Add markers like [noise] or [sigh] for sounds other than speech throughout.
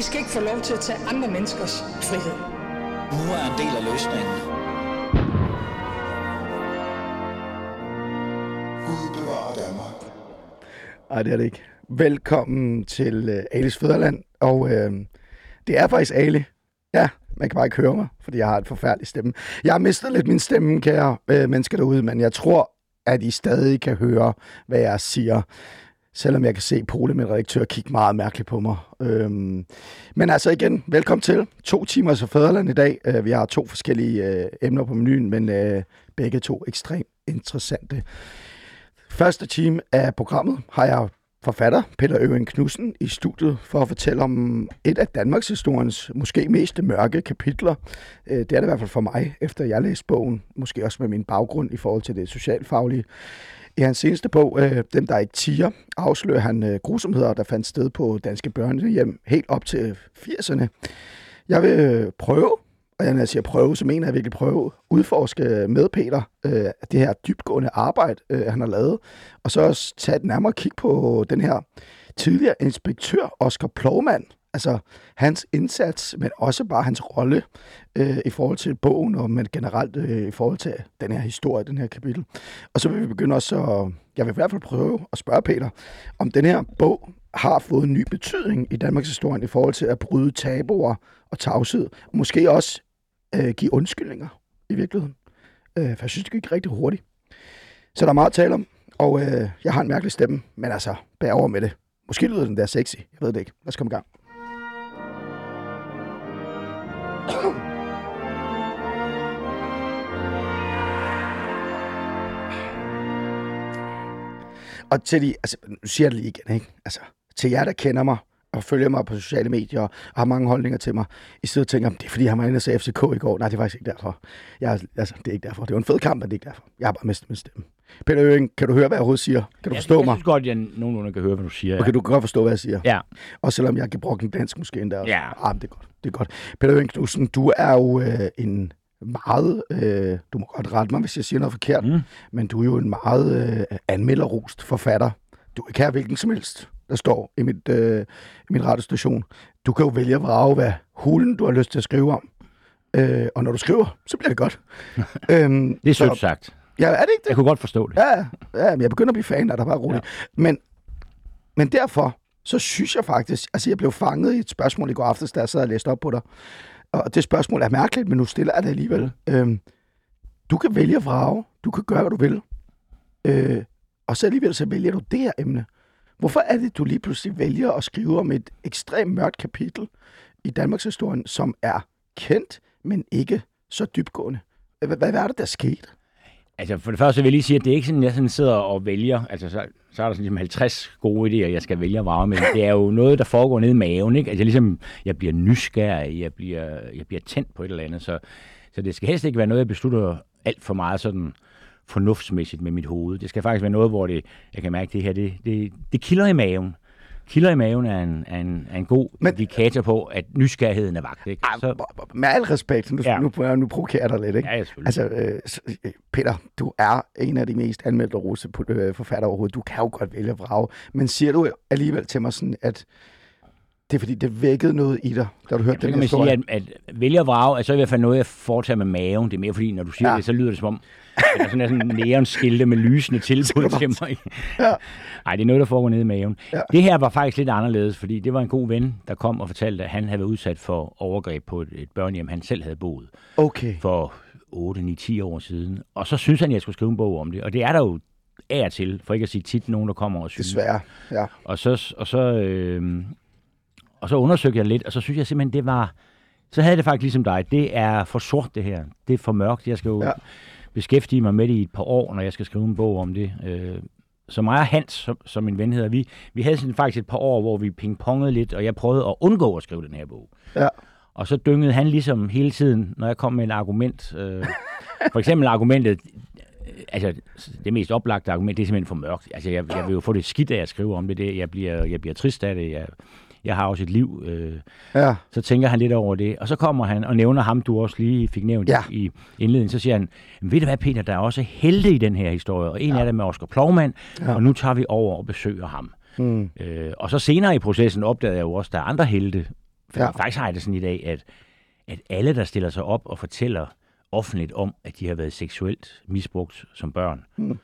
I skal ikke få lov til at tage andre menneskers frihed. Nu er en del af løsningen. Gud bevarer Danmark. Nej, det er det ikke. Velkommen til uh, Alis Føderland, og uh, det er faktisk Ali. Ja, man kan bare ikke høre mig, fordi jeg har et forfærdeligt stemme. Jeg har mistet lidt min stemme, kære uh, mennesker derude, men jeg tror, at I stadig kan høre, hvad jeg siger. Selvom jeg kan se Pole, min redaktør, kigge meget mærkeligt på mig. Øhm, men altså igen, velkommen til. To timer til Fæderland i dag. Øh, vi har to forskellige øh, emner på menuen, men øh, begge to ekstremt interessante. Første time af programmet har jeg forfatter Peter Øven Knudsen i studiet for at fortælle om et af Danmarks historiens måske mest mørke kapitler. Øh, Det er det i hvert fald for mig, efter jeg læste bogen, måske også med min baggrund i forhold til det socialfaglige. I hans seneste bog, øh, Dem der ikke tiger, afslører han øh, grusomheder, der fandt sted på danske børnehjem helt op til øh, 80'erne. Jeg vil øh, prøve, og når jeg siger prøve, så mener jeg virkelig prøve, udforske med Peter øh, det her dybgående arbejde, øh, han har lavet, og så også tage et nærmere kig på den her tidligere inspektør, Oscar Plovmand, altså hans indsats, men også bare hans rolle øh, i forhold til bogen, og men generelt øh, i forhold til den her historie, den her kapitel. Og så vil vi begynde også at, jeg vil i hvert fald prøve at spørge Peter, om den her bog har fået en ny betydning i Danmarks historie i forhold til at bryde tabuer og tavshed, og måske også øh, give undskyldninger i virkeligheden. Øh, for jeg synes, det gik rigtig hurtigt. Så der er meget at tale om, og øh, jeg har en mærkelig stemme, men altså, bær over med det. Måske lyder den der sexy, jeg ved det ikke. Lad os komme i gang. Og til de, altså, nu siger jeg det lige igen, ikke? Altså, til jer, der kender mig, og følger mig på sociale medier, og har mange holdninger til mig, i stedet tænker, det er fordi, han var inde og FCK i går. Nej, det er faktisk ikke derfor. Jeg, altså, det er ikke derfor. Det var en fed kamp, men det er ikke derfor. Jeg har bare mistet min stemme. Peter Øring, kan du høre, hvad jeg overhovedet siger? Kan du jeg, forstå jeg mig? synes godt, jeg nogenlunde kan høre, hvad du siger. Okay, du kan godt forstå, hvad jeg siger. Ja, Og selvom jeg kan bruge dansk måske endda. også. Ja. Ah, det er godt. Det er godt. Peter Øring Knudsen, du er jo øh, en meget, øh, du må godt rette mig, hvis jeg siger noget forkert, Mm. men du er jo en meget øh, anmelderrost forfatter. Du kan have hvilken som helst, der står i, mit, øh, i min radiostation. Du kan jo vælge at vrage, hvad hulen du har lyst til at skrive om. Øh, og når du skriver, så bliver det godt. [laughs] øhm, det er sødt sagt. Ja, er det ikke det? Jeg kunne godt forstå det. Ja, ja, men jeg begynder at blive fan af dig, bare roligt. Ja. Men, men derfor, så synes jeg faktisk, altså jeg blev fanget i et spørgsmål i går aftes, da jeg sad og læste op på dig. Og det spørgsmål er mærkeligt, men nu stiller jeg det alligevel. Øhm, du kan vælge at vrage, du kan gøre, hvad du vil. Øh, og så alligevel så vælger du det her emne. Hvorfor er det, du lige pludselig vælger at skrive om et ekstremt mørkt kapitel i Danmarks historie, som er kendt, men ikke så dybgående? Hvad, hvad er det, der skete? Altså, for det første vil jeg lige sige, at det er ikke sådan, at jeg sådan sidder og vælger. Altså, så, så er der sådan ligesom 50 gode idéer, jeg skal vælge at vrage med. Det er jo noget, der foregår nede i maven, ikke? Altså, jeg ligesom, jeg bliver nysgerrig, jeg bliver, jeg bliver tændt på et eller andet. Så, så det skal helst ikke være noget, jeg beslutter alt for meget sådan fornuftsmæssigt med mit hoved. Det skal faktisk være noget, hvor det, jeg kan mærke, at det her, det, det, det kilder i maven. Kilder i maven er en, er en, er en god Men- indikator på, at nysgerrigheden er vagt. Ikke? Så... Med al respekt, nu, ja. Nu, nu, nu provokerer jeg dig lidt, ikke? Ja. Altså, øh, øh, Peter, du er en af de mest anmeldte rose øh, forfatter overhovedet. Du kan jo godt vælge at vrage. Men siger du alligevel til mig sådan, at det er fordi, det vækkede noget i dig, da du hørte Så den kan man historie? sige, at, at vælge at vrage er så i hvert fald noget, jeg foretager med maven. Det er mere fordi, når du siger ja. det, så lyder det som om, der sådan sådan en neonskilte med lysende tilbud til mig. Ja. Nej, det er noget, der foregår nede i maven. Ja. Det her var faktisk lidt anderledes, fordi det var en god ven, der kom og fortalte, at han havde været udsat for overgreb på et, et børnehjem, han selv havde boet Okay. for 8, 9, 10 år siden. Og så synes han, at jeg skulle skrive en bog om det. Og det er der jo af og til, for ikke at sige tit nogen, der kommer og synes. Desværre, ja. Og så, og så, øh, og så undersøgte jeg lidt, og så synes jeg simpelthen, det var... Så havde det faktisk ligesom dig. Det er for sort, det her. Det er for mørkt. Jeg skal jo Ja. Beskæftige mig med det i et par år, når jeg skal skrive en bog om det. Øh, så mig og Hans, som, som min ven hedder, vi, vi havde sådan faktisk et par år, hvor vi pingpongede lidt, og jeg prøvede at undgå at skrive den her bog. Ja. Og så dyngede han ligesom hele tiden, når jeg kom med et argument. Øh, for eksempel argumentet, øh, altså det mest oplagte argument, det er simpelthen for mørkt. Altså jeg, jeg vil jo få det skidt af at skrive om det. det jeg, bliver, jeg bliver trist af det. Jeg, jeg har også et liv. Øh, Ja. så tænker han lidt over det. Og så kommer han og nævner ham, du også lige fik nævnt Ja. ja. i indledningen. Så siger han, "Men ved du hvad Peter, der er også helte i den her historie. Og en ja. af dem er Oscar Plovmand, Ja. ja. og nu tager vi over og besøger ham. Mm. Øh, og så senere i processen opdagede jeg jo også, at der er andre helte For Ja. ja. faktisk har jeg det sådan i dag, at, at alle, der stiller sig op og fortæller offentligt om, at de har været seksuelt misbrugt som børn, Mm.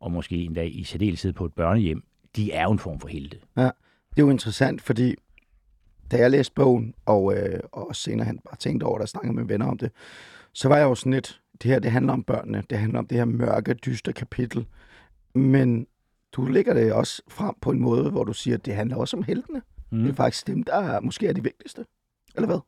og måske endda i særdeleshed på et børnehjem, de er jo en form for helte. Det er jo interessant, fordi da jeg læste bogen, og, øh, og senere hen bare tænkte over det og snakkede med venner om det, så var jeg jo sådan lidt, det her, det handler om børnene, det handler om det her mørke, dystre kapitel, men du lægger det også frem på en måde, hvor du siger, at det handler også om heltene. Mm. Det er faktisk dem, der er, måske er de vigtigste. Eller hvad?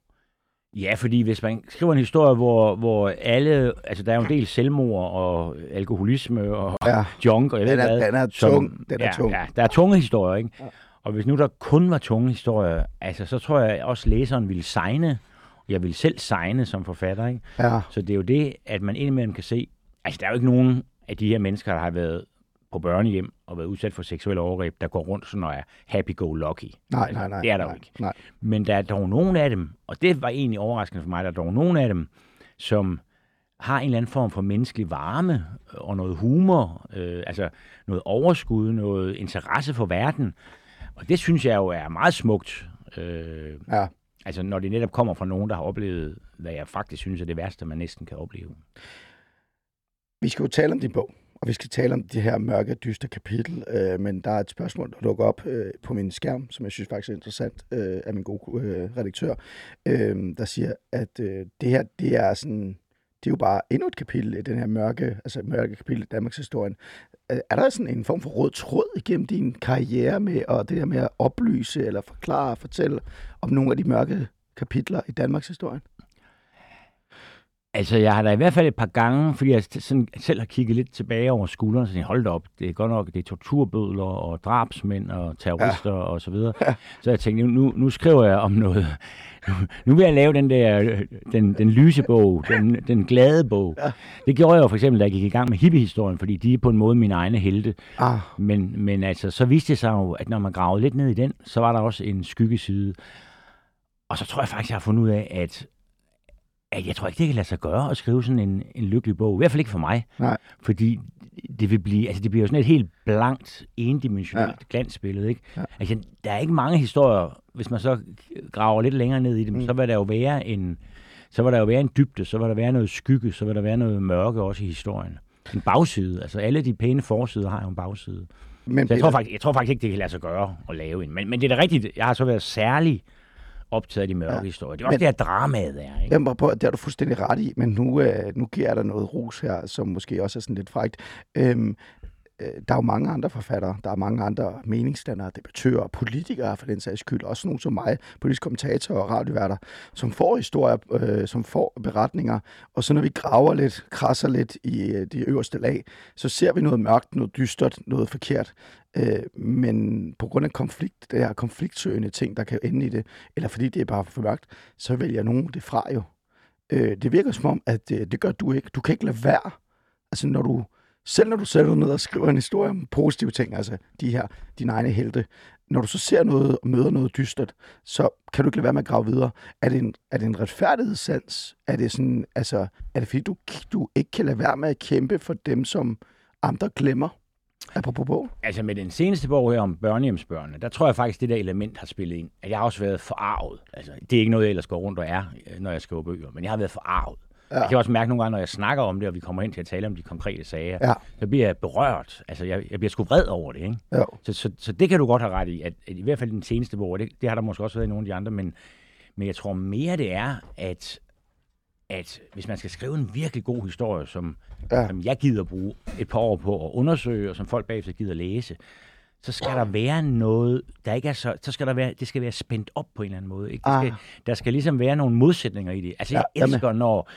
Ja, fordi hvis man skriver en historie, hvor, hvor alle, altså der er jo en del selvmord og alkoholisme og Ja, junk, og jeg ved den er, hvad, den er som- tung. Den er ja, tung. Ja, der er tunge historier, ikke? Ja. Og hvis nu der kun var tunge historier, altså så tror jeg også læseren ville signe. Jeg vil selv signe som forfatter, ikke? Ja, Så det er jo det, at man indimellem kan se, altså der er jo ikke nogen af de her mennesker, der har været på børnehjem og været udsat for seksuelle overgreb, der går rundt sådan og er happy-go-lucky. nej, nej, nej. Det er der jo nej, ikke. Nej. Men der er dog nogle af dem, og det var egentlig overraskende for mig, der er dog nogle af dem, som har en eller anden form for menneskelig varme og noget humor, øh, altså noget overskud, noget interesse for verden. Og det synes jeg jo er meget smukt. Øh, Ja. altså når det netop kommer fra nogen, der har oplevet, hvad jeg faktisk synes er det værste, man næsten kan opleve. Vi skal jo tale om din bog, og vi skal tale om det her mørke, dystre kapitel, øh, men der er et spørgsmål, der dukker op øh, på min skærm, som jeg synes faktisk er interessant, øh, af min gode øh, redaktør, øh, der siger, at øh, det her, det er sådan, det er jo bare endnu et kapitel i den her mørke, altså mørke kapitel i Danmarks historien. Er der sådan en form for rød tråd igennem din karriere med, og det der med at oplyse, eller forklare og fortælle om nogle af de mørke kapitler i Danmarks historie? Altså, jeg har da i hvert fald et par gange, fordi jeg sådan selv har kigget lidt tilbage over skulderen, så jeg hold op, det er godt nok, det er torturbødler og drabsmænd og terrorister ja. og så videre. Ja. Så jeg tænkte, nu, nu skriver jeg om noget. Nu, nu vil jeg lave den der, den, den lyse bog, den, den glade bog. Ja. Det gjorde jeg jo for eksempel, da jeg gik i gang med hippie-historien, fordi de er på en måde mine egne helte. Ah, Men, men altså, så viste det sig jo, at når man gravede lidt ned i den, så var der også en skyggeside. Og så tror jeg faktisk, jeg har fundet ud af, at, at jeg tror ikke, det kan lade sig gøre at skrive sådan en, en lykkelig bog. I hvert fald ikke for mig. Nej. Fordi det vil blive, altså det bliver jo sådan et helt blankt, endimensionelt Ja. glansbillede, ikke? Ja. Altså, der er ikke mange historier, hvis man så graver lidt længere ned i dem, Mm. mm. så vil der jo være en, så vil der jo være en dybde, så vil der være noget skygge, så vil der være noget mørke også i historien. En bagside, altså alle de pæne forsider har jo en bagside. men Så jeg tror, faktisk, jeg tror faktisk ikke, det kan lade sig gøre at lave en. Men, men det er da rigtigt, jeg har så været særlig optaget af de mørke Ja. historier. Det er også Men- det her dramaet er, ikke? Jamen, på, det har du fuldstændig ret i, men nu, øh, nu giver jeg dig noget ros her, som måske også er sådan lidt frægt. Øhm, øh, der er jo mange andre forfattere, der er mange andre meningsdannere, debattører, politikere for den sags skyld, også nogle som mig, politiske kommentatorer og radioværter, som får historier, øh, som får beretninger, og så når vi graver lidt, krasser lidt i øh, de øverste lag, så ser vi noget mørkt, noget dystert, noget forkert. Øh, men på grund af konflikt, det her konfliktsøgende ting, der kan ende i det, eller fordi det er bare for mørkt, så vælger nogen det fra jo. Øh, det virker som om, at det, det gør du ikke. Du kan ikke lade være. Altså når du, selv når du sætter dig ned og skriver en historie om positive ting, altså de her, dine egne helte, når du så ser noget og møder noget dystert, så kan du ikke lade være med at grave videre. Er det en, er det en retfærdighedssans? Er det sådan, altså, er det fordi, du, du ikke kan lade være med at kæmpe for dem, som andre glemmer? Apropos bog. Altså med den seneste bog her om børnehjemsbørnene, der tror jeg faktisk, det der element har spillet ind. At jeg har også været forarvet. Altså, det er ikke noget, jeg ellers går rundt og er, øh, når jeg skriver bøger, men jeg har været forarvet. Ja. Jeg kan også mærke nogle gange, når jeg snakker om det, og vi kommer hen til at tale om de konkrete sager, Ja. så bliver jeg berørt. Altså, jeg, jeg bliver sgu vred over det, ikke? Jo. Så, så, så det kan du godt have ret i, at, at i hvert fald den seneste bog, og det, det har der måske også været i nogle af de andre, men, men jeg tror mere, det er, at, at hvis man skal skrive en virkelig god historie, som, Ja. ja. som jeg gider bruge et par år på at undersøge, og som folk bagefter gider læse, så skal der være noget, der ikke er så, så skal der være, det skal være spændt op på en eller anden måde. Ikke? Det skal, Ah. Der skal ligesom være nogle modsætninger i det. Altså, Ja, jeg med. elsker, når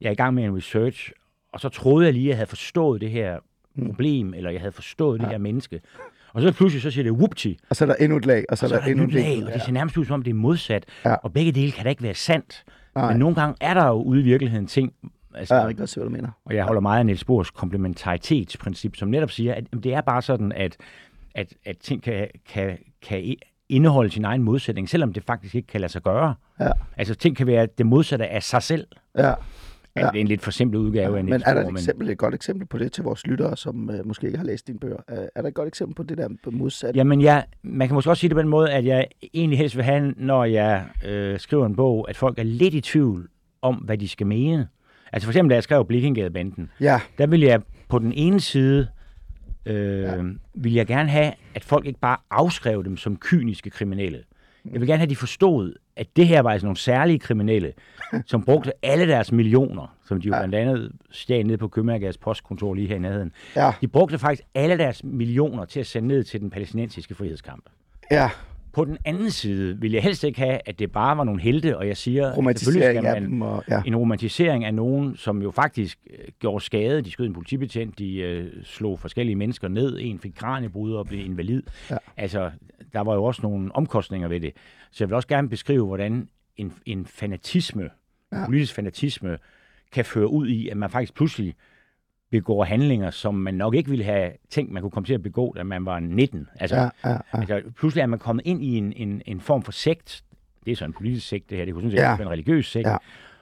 jeg er i gang med en research, og så troede jeg lige, at jeg havde forstået det her problem, eller jeg havde forstået det her menneske. Og så pludselig så siger det, whoopty, Og så er der endnu et lag, og så, og så er der endnu et lag, og det ser nærmest ud, som om det er modsat. Ja. Og begge dele kan da ikke være sandt. Nej. Men nogle gange er der jo ude i virkeligheden ting, altså, Ja, jeg kan godt se, hvad du mener. og jeg holder meget af Niels Bohrs komplementaritetsprincip, som netop siger, at det er bare sådan, at, at, at ting kan, kan, kan indeholde sin egen modsætning, selvom det faktisk ikke kan lade sig gøre. Ja. Altså ting kan være det modsatte af sig selv. Ja, Ja. Ja. Det er en lidt forsimplet udgave af en Men er der et, eksempel, et godt eksempel på det til vores lyttere, som øh, måske ikke har læst dine bøger? Er, er der et godt eksempel på det der på modsat? Jamen, jeg, man kan måske også sige det på den måde, at jeg egentlig helst vil have, når jeg øh, skriver en bog, at folk er lidt i tvivl om, hvad de skal mene. Altså for eksempel, da jeg skrev Blikkengadebanden, Ja, der vil jeg på den ene side, øh, ja. vil jeg gerne have, at folk ikke bare afskrev dem som kyniske kriminelle. Jeg vil gerne have, at de forstod, at det her var altså nogle særlige kriminelle, som brugte alle deres millioner, som de jo Ja. blandt andet stjal ned på Købmagergades postkontor lige her i nærheden. ja, De brugte faktisk alle deres millioner til at sende ned til den palæstinensiske frihedskamp. ja. På den anden side vil jeg helst ikke have, at det bare var nogle helte, og jeg siger, at selvfølgelig skal man. Og, ja. en romantisering af nogen, som jo faktisk øh, gjorde skade. De skød en politibetjent, de øh, slog forskellige mennesker ned, en fik kraniebrud og blev invalid. Ja. Altså, der var jo også nogle omkostninger ved det. Så jeg vil også gerne beskrive, hvordan en, en fanatisme, ja. politisk fanatisme, kan føre ud i, at man faktisk pludselig begår handlinger, som man nok ikke ville have tænkt, man kunne komme til at begå, da man var 19. Altså, Ja, ja, ja. Altså, pludselig er man kommet ind i en, en, en form for sekt. Det er så en politisk sekt, det her. Det kunne sådan set Ja. være en religiøs sekt. Ja.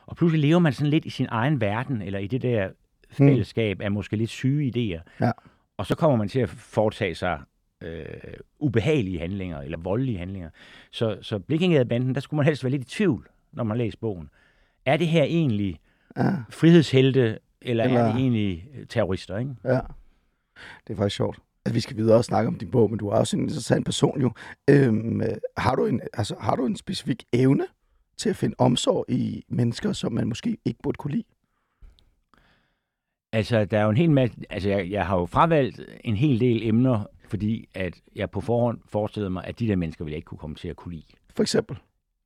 Og pludselig lever man sådan lidt i sin egen verden, eller i det der fællesskab af måske lidt syge idéer. Ja. Og så kommer man til at foretage sig øh, ubehagelige handlinger, eller voldelige handlinger. Så, så Blikkingadebanden, der skulle man helst være lidt i tvivl, når man læser bogen. Er det her egentlig ja, frihedshelte, eller, eller... Er det egentlig øh, terrorister, ikke? ja. Det er faktisk sjovt. Altså, vi skal videre og snakke om din bog, men du er også en interessant person jo. Øhm, øh, har, du en, altså, har du en specifik evne til at finde omsorg i mennesker, som man måske ikke burde kunne lide? Altså, der er jo en hel masse... Altså, jeg, jeg har jo fravalgt en hel del emner, fordi at jeg på forhånd forestillede mig, at de der mennesker ville jeg ikke kunne komme til at kunne lide. For eksempel.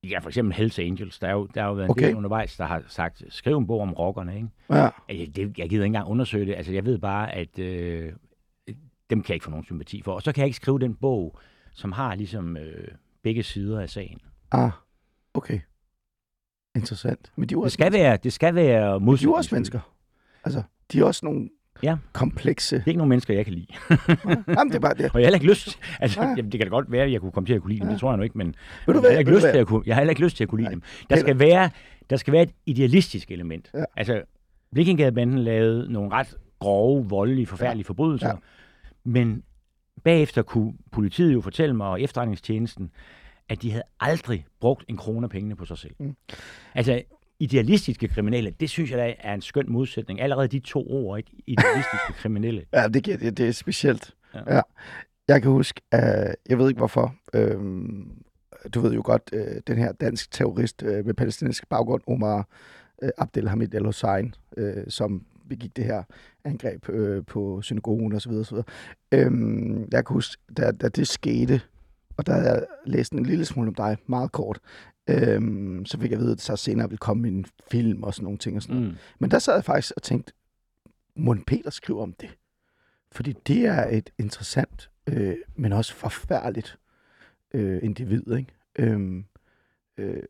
Ja, for eksempel Hells Angels. Der er jo, der har jo været en Okay. okay. del undervejs, der har sagt, skriv en bog om rockerne, ikke? Ja, Altså, det, jeg gider ikke engang undersøge det. Altså, jeg ved bare, at øh, dem kan jeg ikke få nogen sympati for. Og så kan jeg ikke skrive den bog, som har ligesom øh, begge sider af sagen. ah, okay. Interessant. Men de er Det skal være, det skal være de er også mennesker. Altså, de er også nogle Ja. komplekse. Det er ikke nogen mennesker, jeg kan lide. [laughs] Jamen, det er bare det. Og jeg har heller ikke lyst... Altså, Ja. jamen, det kan da godt være, at jeg kunne komme til at kunne lide dem. Det tror jeg nu ikke, men du jeg, har ikke lyst til at kunne, jeg har heller ikke lyst til at kunne lide Nej. dem. Der skal, være, der skal være et idealistisk element. Ja. Altså, Blikkengadebanden lavede nogle ret grove, voldelige, forfærdelige ja. forbrydelser. Ja. Men bagefter kunne politiet jo fortælle mig, og efterretningstjenesten, at de havde aldrig brugt en krone af pengene på sig selv. Mm. Altså, idealistiske kriminelle, det synes jeg da er en skøn modsætning. Allerede de to ord, ikke? Idealistiske [laughs] kriminelle. Ja, det, giver, det, det er specielt. Ja. Ja. Jeg kan huske, at jeg ved ikke hvorfor, øhm, du ved jo godt, øh, den her dansk terrorist øh, med palæstinensisk baggrund, Omar øh, Abdelhamid El Hussein, øh, som begik det her angreb øh, på synagogen osv. osv. Øhm, jeg kan huske, da, da det skete, og der havde jeg læst en lille smule om dig, meget kort, øhm, så fik jeg at vide, at så senere ville komme en film og sådan nogle ting og sådan noget. Mm. Men der sad jeg faktisk og tænkte, må Peter skrive om det? Fordi det er et interessant, øh, men også forfærdeligt øh, individ, ikke? Øhm, øh,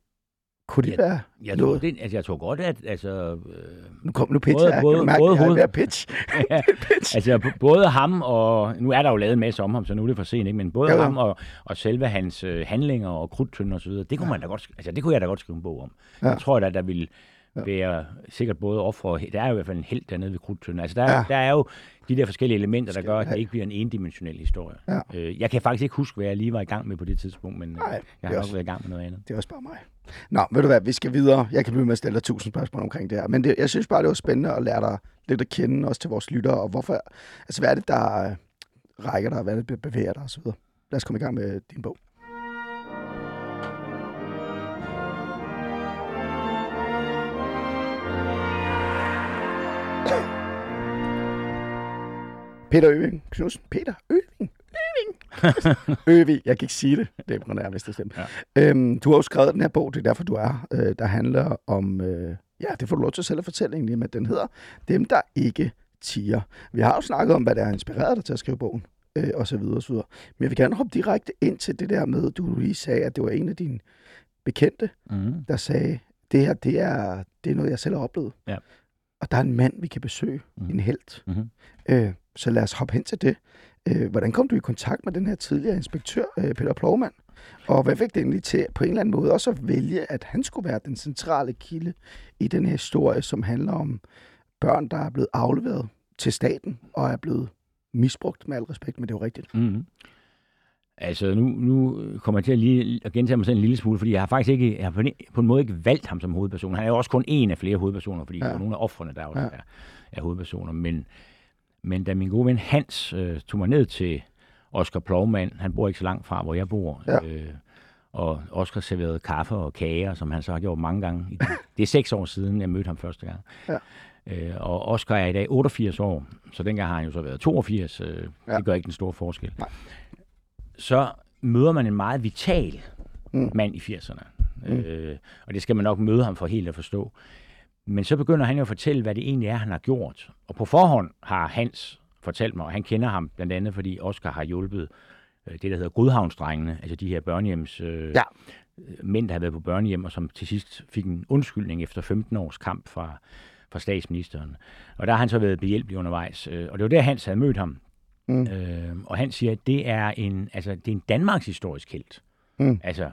kunne det Ja, være Jeg tror, noget? det, altså, jeg tror godt, at altså, øh, Nu kom nu pitch Både- her, både- mærke, både jeg hoved- pitch. [laughs] Ja, pitch. altså både ham og, nu er der jo lavet en masse om ham, så nu er det for sent, ikke? men både Jo, ham og, og selve hans øh, handlinger og krudtønder og så videre, det kunne man da godt, altså det kunne jeg da godt skrive en bog om. Ja. Ja. Jeg tror da, der vil Ja. være sikkert både ofre der er jo i hvert fald en held dernede ved krudtønder. Altså der, Ja. der er jo de der forskellige elementer, der gør, at det ikke bliver en endimensionel historie. Ja. Øh, jeg kan faktisk ikke huske, hvad jeg lige var i gang med på det tidspunkt, men Nej, Nej, jeg har også- nok været i gang med noget andet. Det er også bare mig. Nå, ved du hvad, vi skal videre. Jeg kan blive med at stille dig tusind spørgsmål omkring det her. Men det, jeg synes bare, det var spændende at lære dig lidt at kende, også til vores lyttere, og hvorfor, altså hvad er det, der øh, rækker dig, hvad er det, der bevæger dig osv. Lad os komme i gang med din bog. Peter Øving Knudsen. Peter Øving. Øving. [laughs] Øving. Jeg kan ikke sige det. Det er jeg mister stemme. Ja. Øhm, du har jo skrevet den her bog, det er derfor, du er, øh, der handler om, øh, ja, det får du lov til selv at fortælle egentlig, men den hedder Dem, der ikke tiger. Vi har jo snakket om, hvad der har inspireret dig til at skrive bogen, øh, og så videre, og så videre. Men jeg vil gerne hoppe direkte ind til det der med, du lige sagde, at det var en af dine bekendte, Mm. der sagde, det her, det er, det er noget, jeg selv har oplevet. Ja. og der er en mand, vi kan besøge, mm. en held. Mhm. Øh, så lad os hoppe hen til det. Øh, hvordan kom du i kontakt med den her tidligere inspektør, øh, Peter Plovmand? Og hvad fik det egentlig til på en eller anden måde også at vælge, at han skulle være den centrale kilde i den her historie, som handler om børn, der er blevet afleveret til staten og er blevet misbrugt med al respekt, men det er jo rigtigt. Mm-hmm. Altså, nu, nu kommer jeg til at, lige, at gentage mig selv en lille smule, fordi jeg har faktisk ikke, jeg har på en, måde ikke valgt ham som hovedperson. Han er jo også kun en af flere hovedpersoner, fordi ja. der er nogle af offrene, der også ja. er, er hovedpersoner. Men, men da min gode ven Hans øh, tog mig ned til Oscar Plovmand, han bor ikke så langt fra, hvor jeg bor, Ja. øh, og Oscar serverede kaffe og kager, som han så har gjort mange gange. Det er seks år siden, jeg mødte ham første gang. Ja. Øh, og Oscar er i dag 88 år, så dengang har han jo så været 82. Øh, Ja. Det gør ikke den store forskel. Nej. Så møder man en meget vital mm. mand i 80'erne. Mm. Øh, og det skal man nok møde ham for helt at forstå. Men så begynder han jo at fortælle, hvad det egentlig er, han har gjort. Og på forhånd har Hans fortalt mig, og han kender ham blandt andet, fordi Oscar har hjulpet øh, det, der hedder Godhavnsdrengene, altså de her børnehjems øh, Ja. mænd, der har været på børnehjem, og som til sidst fik en undskyldning efter 15 års kamp fra, fra statsministeren. Og der har han så været behjælpelig undervejs. øh, Og det var der, Hans havde mødt ham. Mm. Øh, og han siger, at det er en, altså, det er en Danmarks historisk helt. Mm. Altså,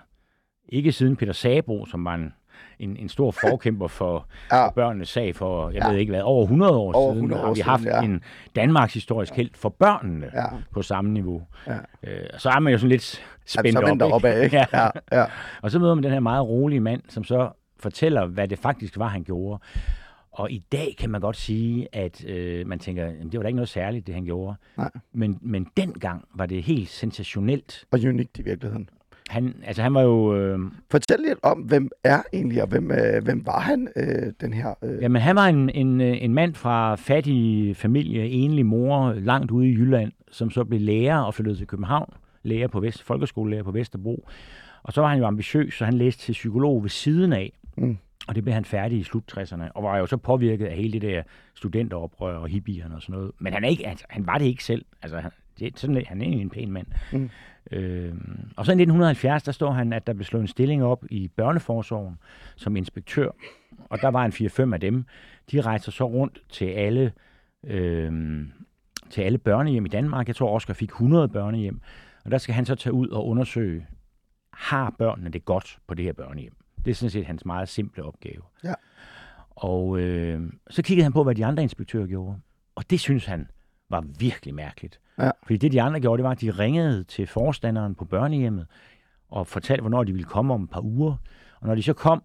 ikke siden Peter Sabro, som var en, en, en stor forkæmper for, [laughs] Ja. for børnenes sag for, jeg Ja. ja. ved ikke hvad, over 100 år Over siden, 100 har år vi siden, haft ja. en Danmarks historisk helt for børnene Ja. på samme niveau. Ja. Øh, så er man jo sådan lidt spændt så op. opad, ikke? [laughs] Ja. Ja, ja. Og så møder man den her meget rolige mand, som så fortæller, hvad det faktisk var, han gjorde. Og i dag kan man godt sige, at øh, man tænker, jamen, det var da ikke noget særligt, det han gjorde. Nej. Men, men dengang var det helt sensationelt. Og unikt i virkeligheden. Han, altså han var jo... Øh, Fortæl lidt om, hvem er egentlig, og hvem, øh, hvem var han, øh, den her... Øh, Jamen, han var en, en, øh, en mand fra fattig familie, enlig mor, langt ude i Jylland, som så blev lærer og flyttede til København. Lærer på Vest, folkeskolelærer på Vesterbro. Og så var han jo ambitiøs, så han læste til psykolog ved siden af. Mm. Og det blev han færdig i slut 60'erne, og var jo så påvirket af hele det der studenteroprør og hippierne og sådan noget. Men han, er ikke, altså, han var det ikke selv. Altså, han, det, sådan, han er egentlig en pæn mand. Mm. Øh, og så i 1970, der står han, at der blev slået en stilling op i børneforsorgen som inspektør. Og der var en 4-5 af dem. De rejser så rundt til alle, øh, til alle børnehjem i Danmark. Jeg tror, Oscar fik 100 børnehjem. Og der skal han så tage ud og undersøge, har børnene det godt på det her børnehjem? Det er sådan set hans meget simple opgave. Ja. Og øh, så kiggede han på, hvad de andre inspektører gjorde. Og det synes han var virkelig mærkeligt. Ja. Fordi det, de andre gjorde, det var, at de ringede til forstanderen på børnehjemmet og fortalte, hvornår de ville komme om et par uger. Og når de så kom,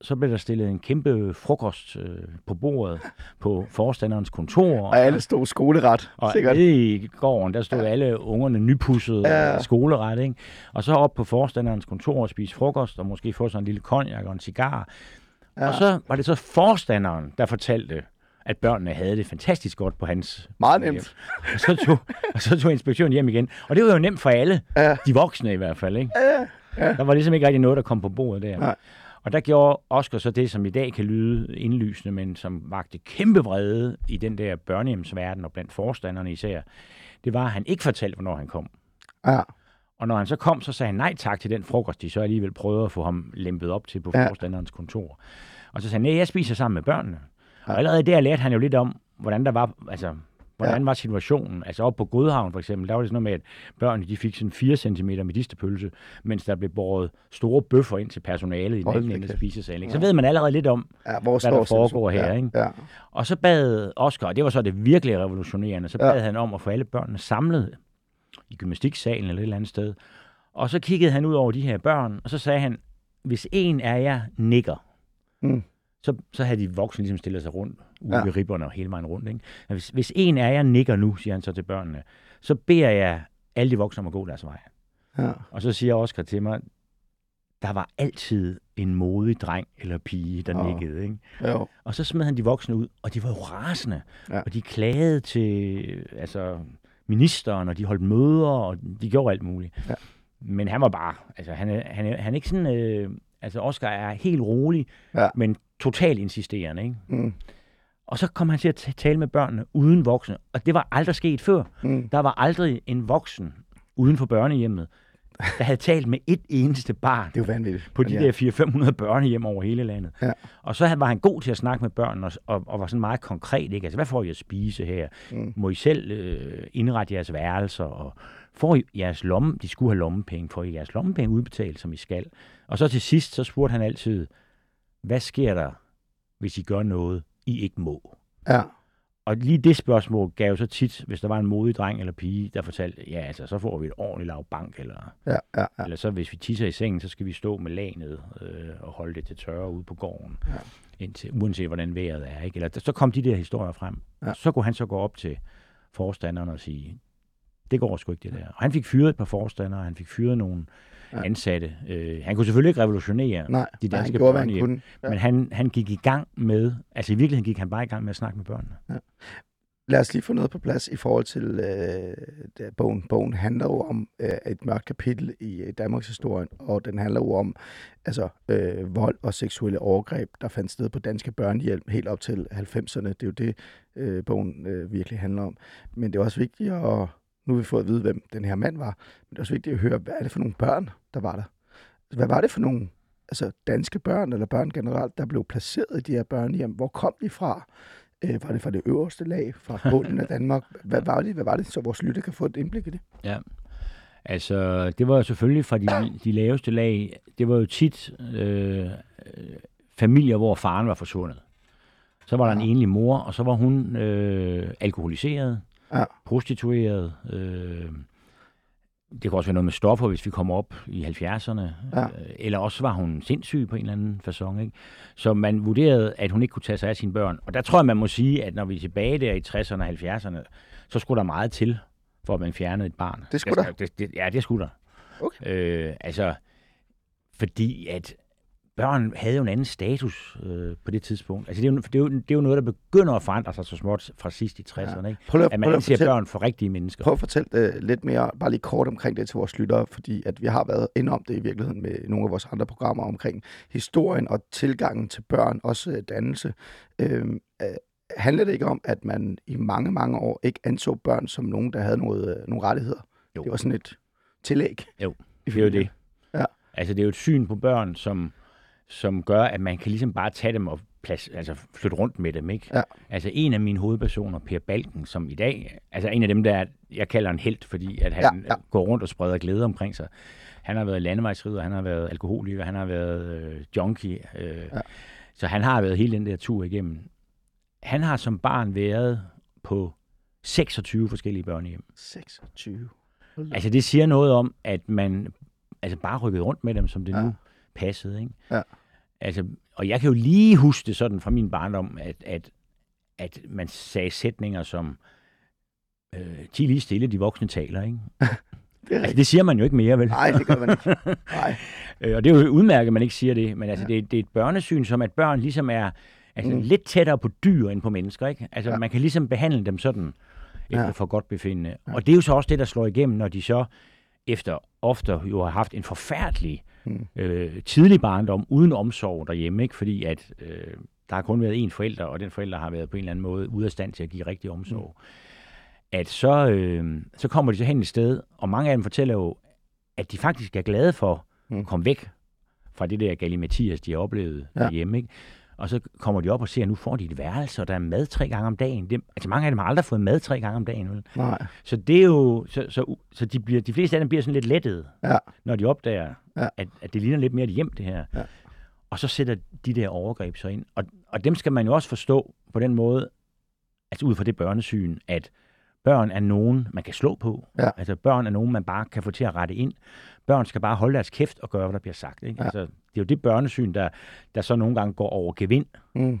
så blev der stillet en kæmpe frokost øh, på bordet på forstanderens kontor. og alle stod skoleret, Og sikkert. nede i gården, der stod ja. alle ungerne nypudset Ja. skoleret, ikke? Og så op på forstanderens kontor og spise frokost, og måske få sådan en lille konjak og en cigar. Ja. Og så var det så forstanderen, der fortalte, at børnene havde det fantastisk godt på hans Meget hjem. nemt. Og så tog, og så tog inspektøren hjem igen. Og det var jo nemt for alle. Ja. De voksne i hvert fald, ikke? Ja, Der var ligesom ikke rigtig noget, der kom på bordet der. Nej. Og der gjorde Oscar så det, som i dag kan lyde indlysende, men som vagte kæmpe vrede i den der børnehjemsverden og blandt forstanderne især. Det var, at han ikke fortalte, hvornår han kom. ja. Og når han så kom, så sagde han nej tak til den frokost, de så alligevel prøvede at få ham lempet op til på Ja. ja. forstanderens kontor. Og så sagde han, nej, jeg spiser sammen med børnene. Ja. Og allerede der lærte han jo lidt om, hvordan der var, altså, hvordan ja. var situationen. Altså op på Godhavn for eksempel, der var det sådan noget med, at børnene de fik sådan 4 cm medisterpølse, mens der blev båret store bøffer ind til personalet i den anden ende af spisesalen. ikke? Så ved man allerede lidt om, ja hvor hvad der foregår her. Ja, Ikke? Ja. Og så bad Oscar, og det var så det virkelig revolutionerende, så Ja. bad han om at få alle børnene samlet i gymnastiksalen eller et eller andet sted. Og så kiggede han ud over de her børn, og så sagde han, hvis en af jer nikker, Mm. Så, så havde de voksne ligesom stillet sig rundt, ude Ja. ja. ved ribberne og hele vejen rundt. Ikke? Men Hvis, hvis en af jer nikker nu, siger han så til børnene, så beder jeg alle de voksne om at gå deres vej. Ja. Og så siger Oscar til mig, der var altid en modig dreng eller pige, der Åh. nikkede. Ikke? Jo. Og så smed han de voksne ud, og de var jo rasende. Ja. Ja. Og de klagede til altså, ministeren, og de holdt møder, og de gjorde alt muligt. Ja. Men han var bare, altså han han han er ikke sådan, øh, altså Oscar er helt rolig, Ja. men totalt insisterende. Ikke? Mm. Og så kom han til at ta- tale med børnene uden voksne, og det var aldrig sket før. Mm. Der var aldrig en voksen uden for børnehjemmet, der havde talt med et eneste barn Det jo vanvittigt. på de ja. der 400-500 børnehjem over hele landet. Ja. Og så var han god til at snakke med børnene, og, og, og var sådan meget konkret. Ikke? Altså, hvad får I at spise her? Mm. Må I selv øh, indrette jeres værelser? Og får I jeres lomme, de skulle have lommepenge, får I jeres lommepenge udbetalt, som I skal? Og så til sidst, så spurgte han altid, hvad sker der, hvis I gør noget, I ikke må? Ja. Og lige det spørgsmål gav jo så tit, hvis der var en modig dreng eller pige, der fortalte, ja, altså, så får vi et ordentligt lav bank, eller, Ja, ja, ja. eller så hvis vi tisser i sengen, så skal vi stå med lanet øh, og holde det til tørre ude på gården, Ja. indtil, uanset hvordan vejret er. Ikke? Eller, så kom de der historier frem. Ja. Så kunne han så gå op til forstanderen og sige, det går sgu ikke det der. Og han fik fyret et par forstandere, han fik fyret nogle Ja. ja. ansatte. Øh, han kunne selvfølgelig ikke revolutionere Nej, de nej, danske gjorde, hvad han kunne. Ja. men han, han gik i gang med, altså i virkeligheden gik han bare i gang med at snakke med børnene. Lad os lige få noget på plads i forhold til øh, bogen. Bogen handler jo om øh, et mørkt kapitel i øh, Danmarks historie, og den handler jo om altså, øh, vold og seksuelle overgreb, der fandt sted på danske børnehjem helt op til 90'erne. Det er jo det, øh, bogen øh, virkelig handler om. Men det er også vigtigt at... Nu har vi fået at vide, hvem den her mand var. Men det er også vigtigt at høre, hvad er det for nogle børn, der var der? Hvad var det for nogle altså danske børn, eller børn generelt, der blev placeret i de her børnehjem? Hvor kom de fra? Øh, var det fra det øverste lag, fra [laughs] bunden af Danmark? Hvad var det, hvad var det så vores lytter kan få et indblik i det? Ja. Altså, det var jo selvfølgelig fra de, de laveste lag. Det var jo tit øh, familier, hvor faren var forsvundet. Så var der en Ja. enlig mor, og så var hun øh, alkoholiseret, Ja. prostitueret. Øh, det kan også være noget med stoffer, hvis vi kommer op i 70'erne. Ja. Eller også var hun sindssyg på en eller anden façon. Ikke? Så man vurderede, at hun ikke kunne tage sig af sine børn. Og der tror jeg, man må sige, at når vi er tilbage der i 60'erne og 70'erne, så skulle der meget til, for at man fjernede et barn. Det skulle der. Det, det, ja, det skulle der. Okay. Øh, altså, fordi at børn havde jo en anden status øh, på det tidspunkt. Altså, det er, jo, det, er jo, det er jo noget, der begynder at forandre sig så småt fra sidst i 60'erne. Ikke? Prøv At prøv man lige at fortælle, børn for rigtige mennesker. prøv at fortælle øh, lidt mere, bare lige kort omkring det til vores lyttere, fordi at vi har været inde om det i virkeligheden med nogle af vores andre programmer omkring historien og tilgangen til børn, også øh, dannelse. Øh, øh, handler det ikke om, at man i mange, mange år ikke anså børn som nogen, der havde noget, øh, nogle rettigheder? Jo. Det var sådan et tillæg. Jo, Det er jo det. Ja. Altså, det er jo et syn på børn, som, som gør, at man kan ligesom bare tage dem og plads, altså flytte rundt med dem, ikke? Ja. Altså, en af mine hovedpersoner, Per Balken, som i dag, altså en af dem, der jeg kalder en held, fordi at han Ja, ja, går rundt og spreder glæde omkring sig. Han har været landevejsrider, han har været alkoholiker, han har været øh, junkie. Øh, Ja. Så han har været hele den der tur igennem. Han har som barn været på 26 forskellige børnehjem. 26. Hold da. Altså, det siger noget om, at man altså bare rykkede rundt med dem, som det ja. nu passede, ikke? Ja. Altså, og jeg kan jo lige huske det sådan fra min barndom, at, at, at man sagde sætninger som, øh, de lige stille, de voksne taler, ikke? [laughs] Det Altså, det siger man jo ikke mere, vel? Nej, det gør man ikke. Nej. [laughs] Øh, og det er jo udmærket, at man ikke siger det, men altså, Ja. det, det er et børnesyn, som at børn ligesom er altså, Mm. lidt tættere på dyr end på mennesker, ikke? Altså, Ja. man kan ligesom behandle dem sådan, efter Ja. for godt befindende. Ja. Og det er jo så også det, der slår igennem, når de så efter ofte jo har haft en forfærdelig Mm. øh, tidlig barndom uden omsorg derhjemme, ikke? fordi at øh, der har kun været én forælder, og den forælder har været på en eller anden måde ude af stand til at give rigtig omsorg. Mm. At så, øh, så kommer de så hen et sted, og mange af dem fortæller jo, at de faktisk er glade for Mm. at komme væk fra det der galimatias, de har oplevet Ja. derhjemme. Ikke? Og så kommer de op og ser, at nu får de et værelse, og der er mad tre gange om dagen. Det, altså mange af dem har aldrig fået mad tre gange om dagen. Vel? Nej. Så det er jo, så, så, så de, bliver, de fleste af dem bliver sådan lidt lettede, Ja. når de opdager, Ja. at, at det ligner lidt mere et hjem, det her. Ja. Og så sætter de der overgreb så ind. Og, og dem skal man jo også forstå på den måde, altså ud fra det børnesyn, at børn er nogen, man kan slå på. Ja. Altså børn er nogen, man bare kan få til at rette ind. Børn skal bare holde deres kæft og gøre, hvad der bliver sagt. Ikke? Ja. Altså, det er jo det børnesyn, der, der så nogle gange går over gevind. Mm.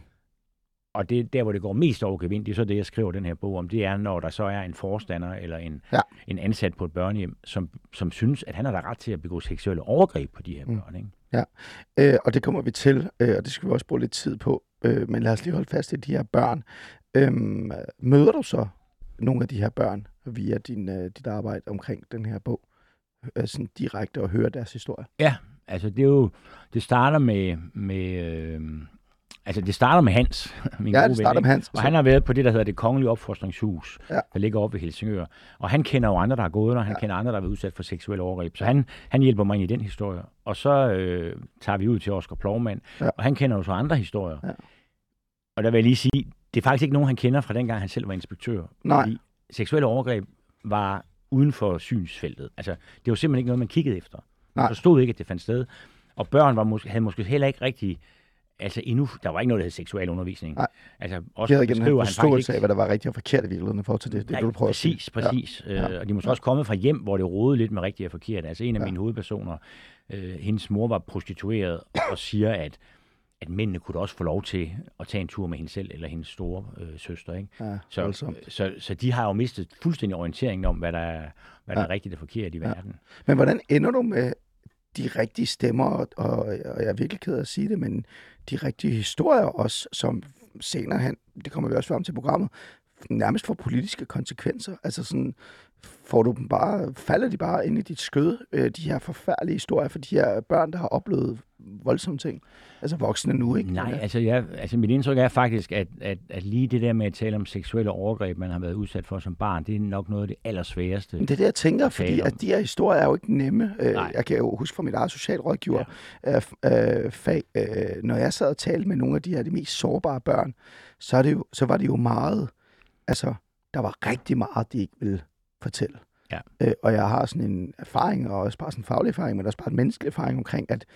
Og det der, hvor det går mest over gevind, det er så det, jeg skriver den her bog om. Det er, når der så er en forstander eller en, Ja. en ansat på et børnehjem, som, som synes, at han har da ret til at begå seksuelle overgreb på de her Mm. børn. Ikke? Øh, og det kommer vi til, øh, og det skal vi også bruge lidt tid på. Øh, men lad os lige holde fast i de her børn. Øh, møder du så nogle af de her børn via din, øh, dit arbejde omkring den her bog? Øh, sådan direkte og høre deres historie? Altså, det, er jo, det starter med, med øh, altså det starter med Hans, [laughs] min Ja, gode det starter ven, med? Hans. Og han har været på det, der hedder det kongelige opfostringshus, Ja. der ligger oppe ved Helsingør. Og han kender jo andre, der har gået der, og han ja. kender andre, der har været udsat for seksuelle overgreb. Så han, han hjælper mig ind i den historie. Og så øh, tager vi ud til Oscar Plovmand, Ja. og han kender jo så andre historier. Ja. Og der vil jeg lige sige, det er faktisk ikke nogen, han kender fra dengang, han selv var inspektør. Nej. Fordi seksuelle overgreb var uden for synsfeltet. Altså, det var simpelthen ikke noget, man kiggede efter. Man Nej. forstod ikke, at det fandt sted. Og børn var måske, havde måske heller ikke rigtig... Altså endnu, der var ikke noget, der hed seksuel undervisning. Nej. Altså, også havde ikke en forståelse faktisk af, hvad der var rigtigt og forkert i virkeligheden i forhold til det. Det Nej, det, du prøver præcis, at sige. præcis. Ja. Ja. Øh, og de måske også kommet fra hjem, hvor det rodede lidt med rigtigt og forkert. Altså en af Ja. mine hovedpersoner, øh, hendes mor var prostitueret og siger, at at mændene kunne da også få lov til at tage en tur med hende selv eller hendes store øh, søster. Ikke? Ja, ja Så, voldsomt. så, så de har jo mistet fuldstændig orienteringen om, hvad der er, hvad der Ja. er rigtigt og forkert i verden. Men hvordan ender du med de rigtige stemmer, og, og, og jeg er virkelig ked af at sige det, men de rigtige historier også, som senere hen, det kommer vi også frem til programmet, nærmest får politiske konsekvenser. Altså sådan, får du dem bare, falder de bare ind i dit skød, øh, de her forfærdelige historier for de her børn, der har oplevet voldsomme ting. Altså voksne nu, ikke? Nej, altså, jeg, altså mit indtryk er faktisk, at, at, at lige det der med at tale om seksuelle overgreb, man har været udsat for som barn, det er nok noget af det allersværeste. Men det er det, jeg tænker, fordi om. at de her historier er jo ikke nemme. Øh, Nej. Jeg kan jo huske fra mit eget socialrådgiver ja. øh, øh, fag, øh, når jeg sad og talte med nogle af de her de mest sårbare børn, så, er det jo, så var det jo meget, altså, der var rigtig meget, de ikke ville fortælle. Ja. Øh, og jeg har sådan en erfaring, og også bare sådan en faglig erfaring, men også bare en menneskelig erfaring omkring, at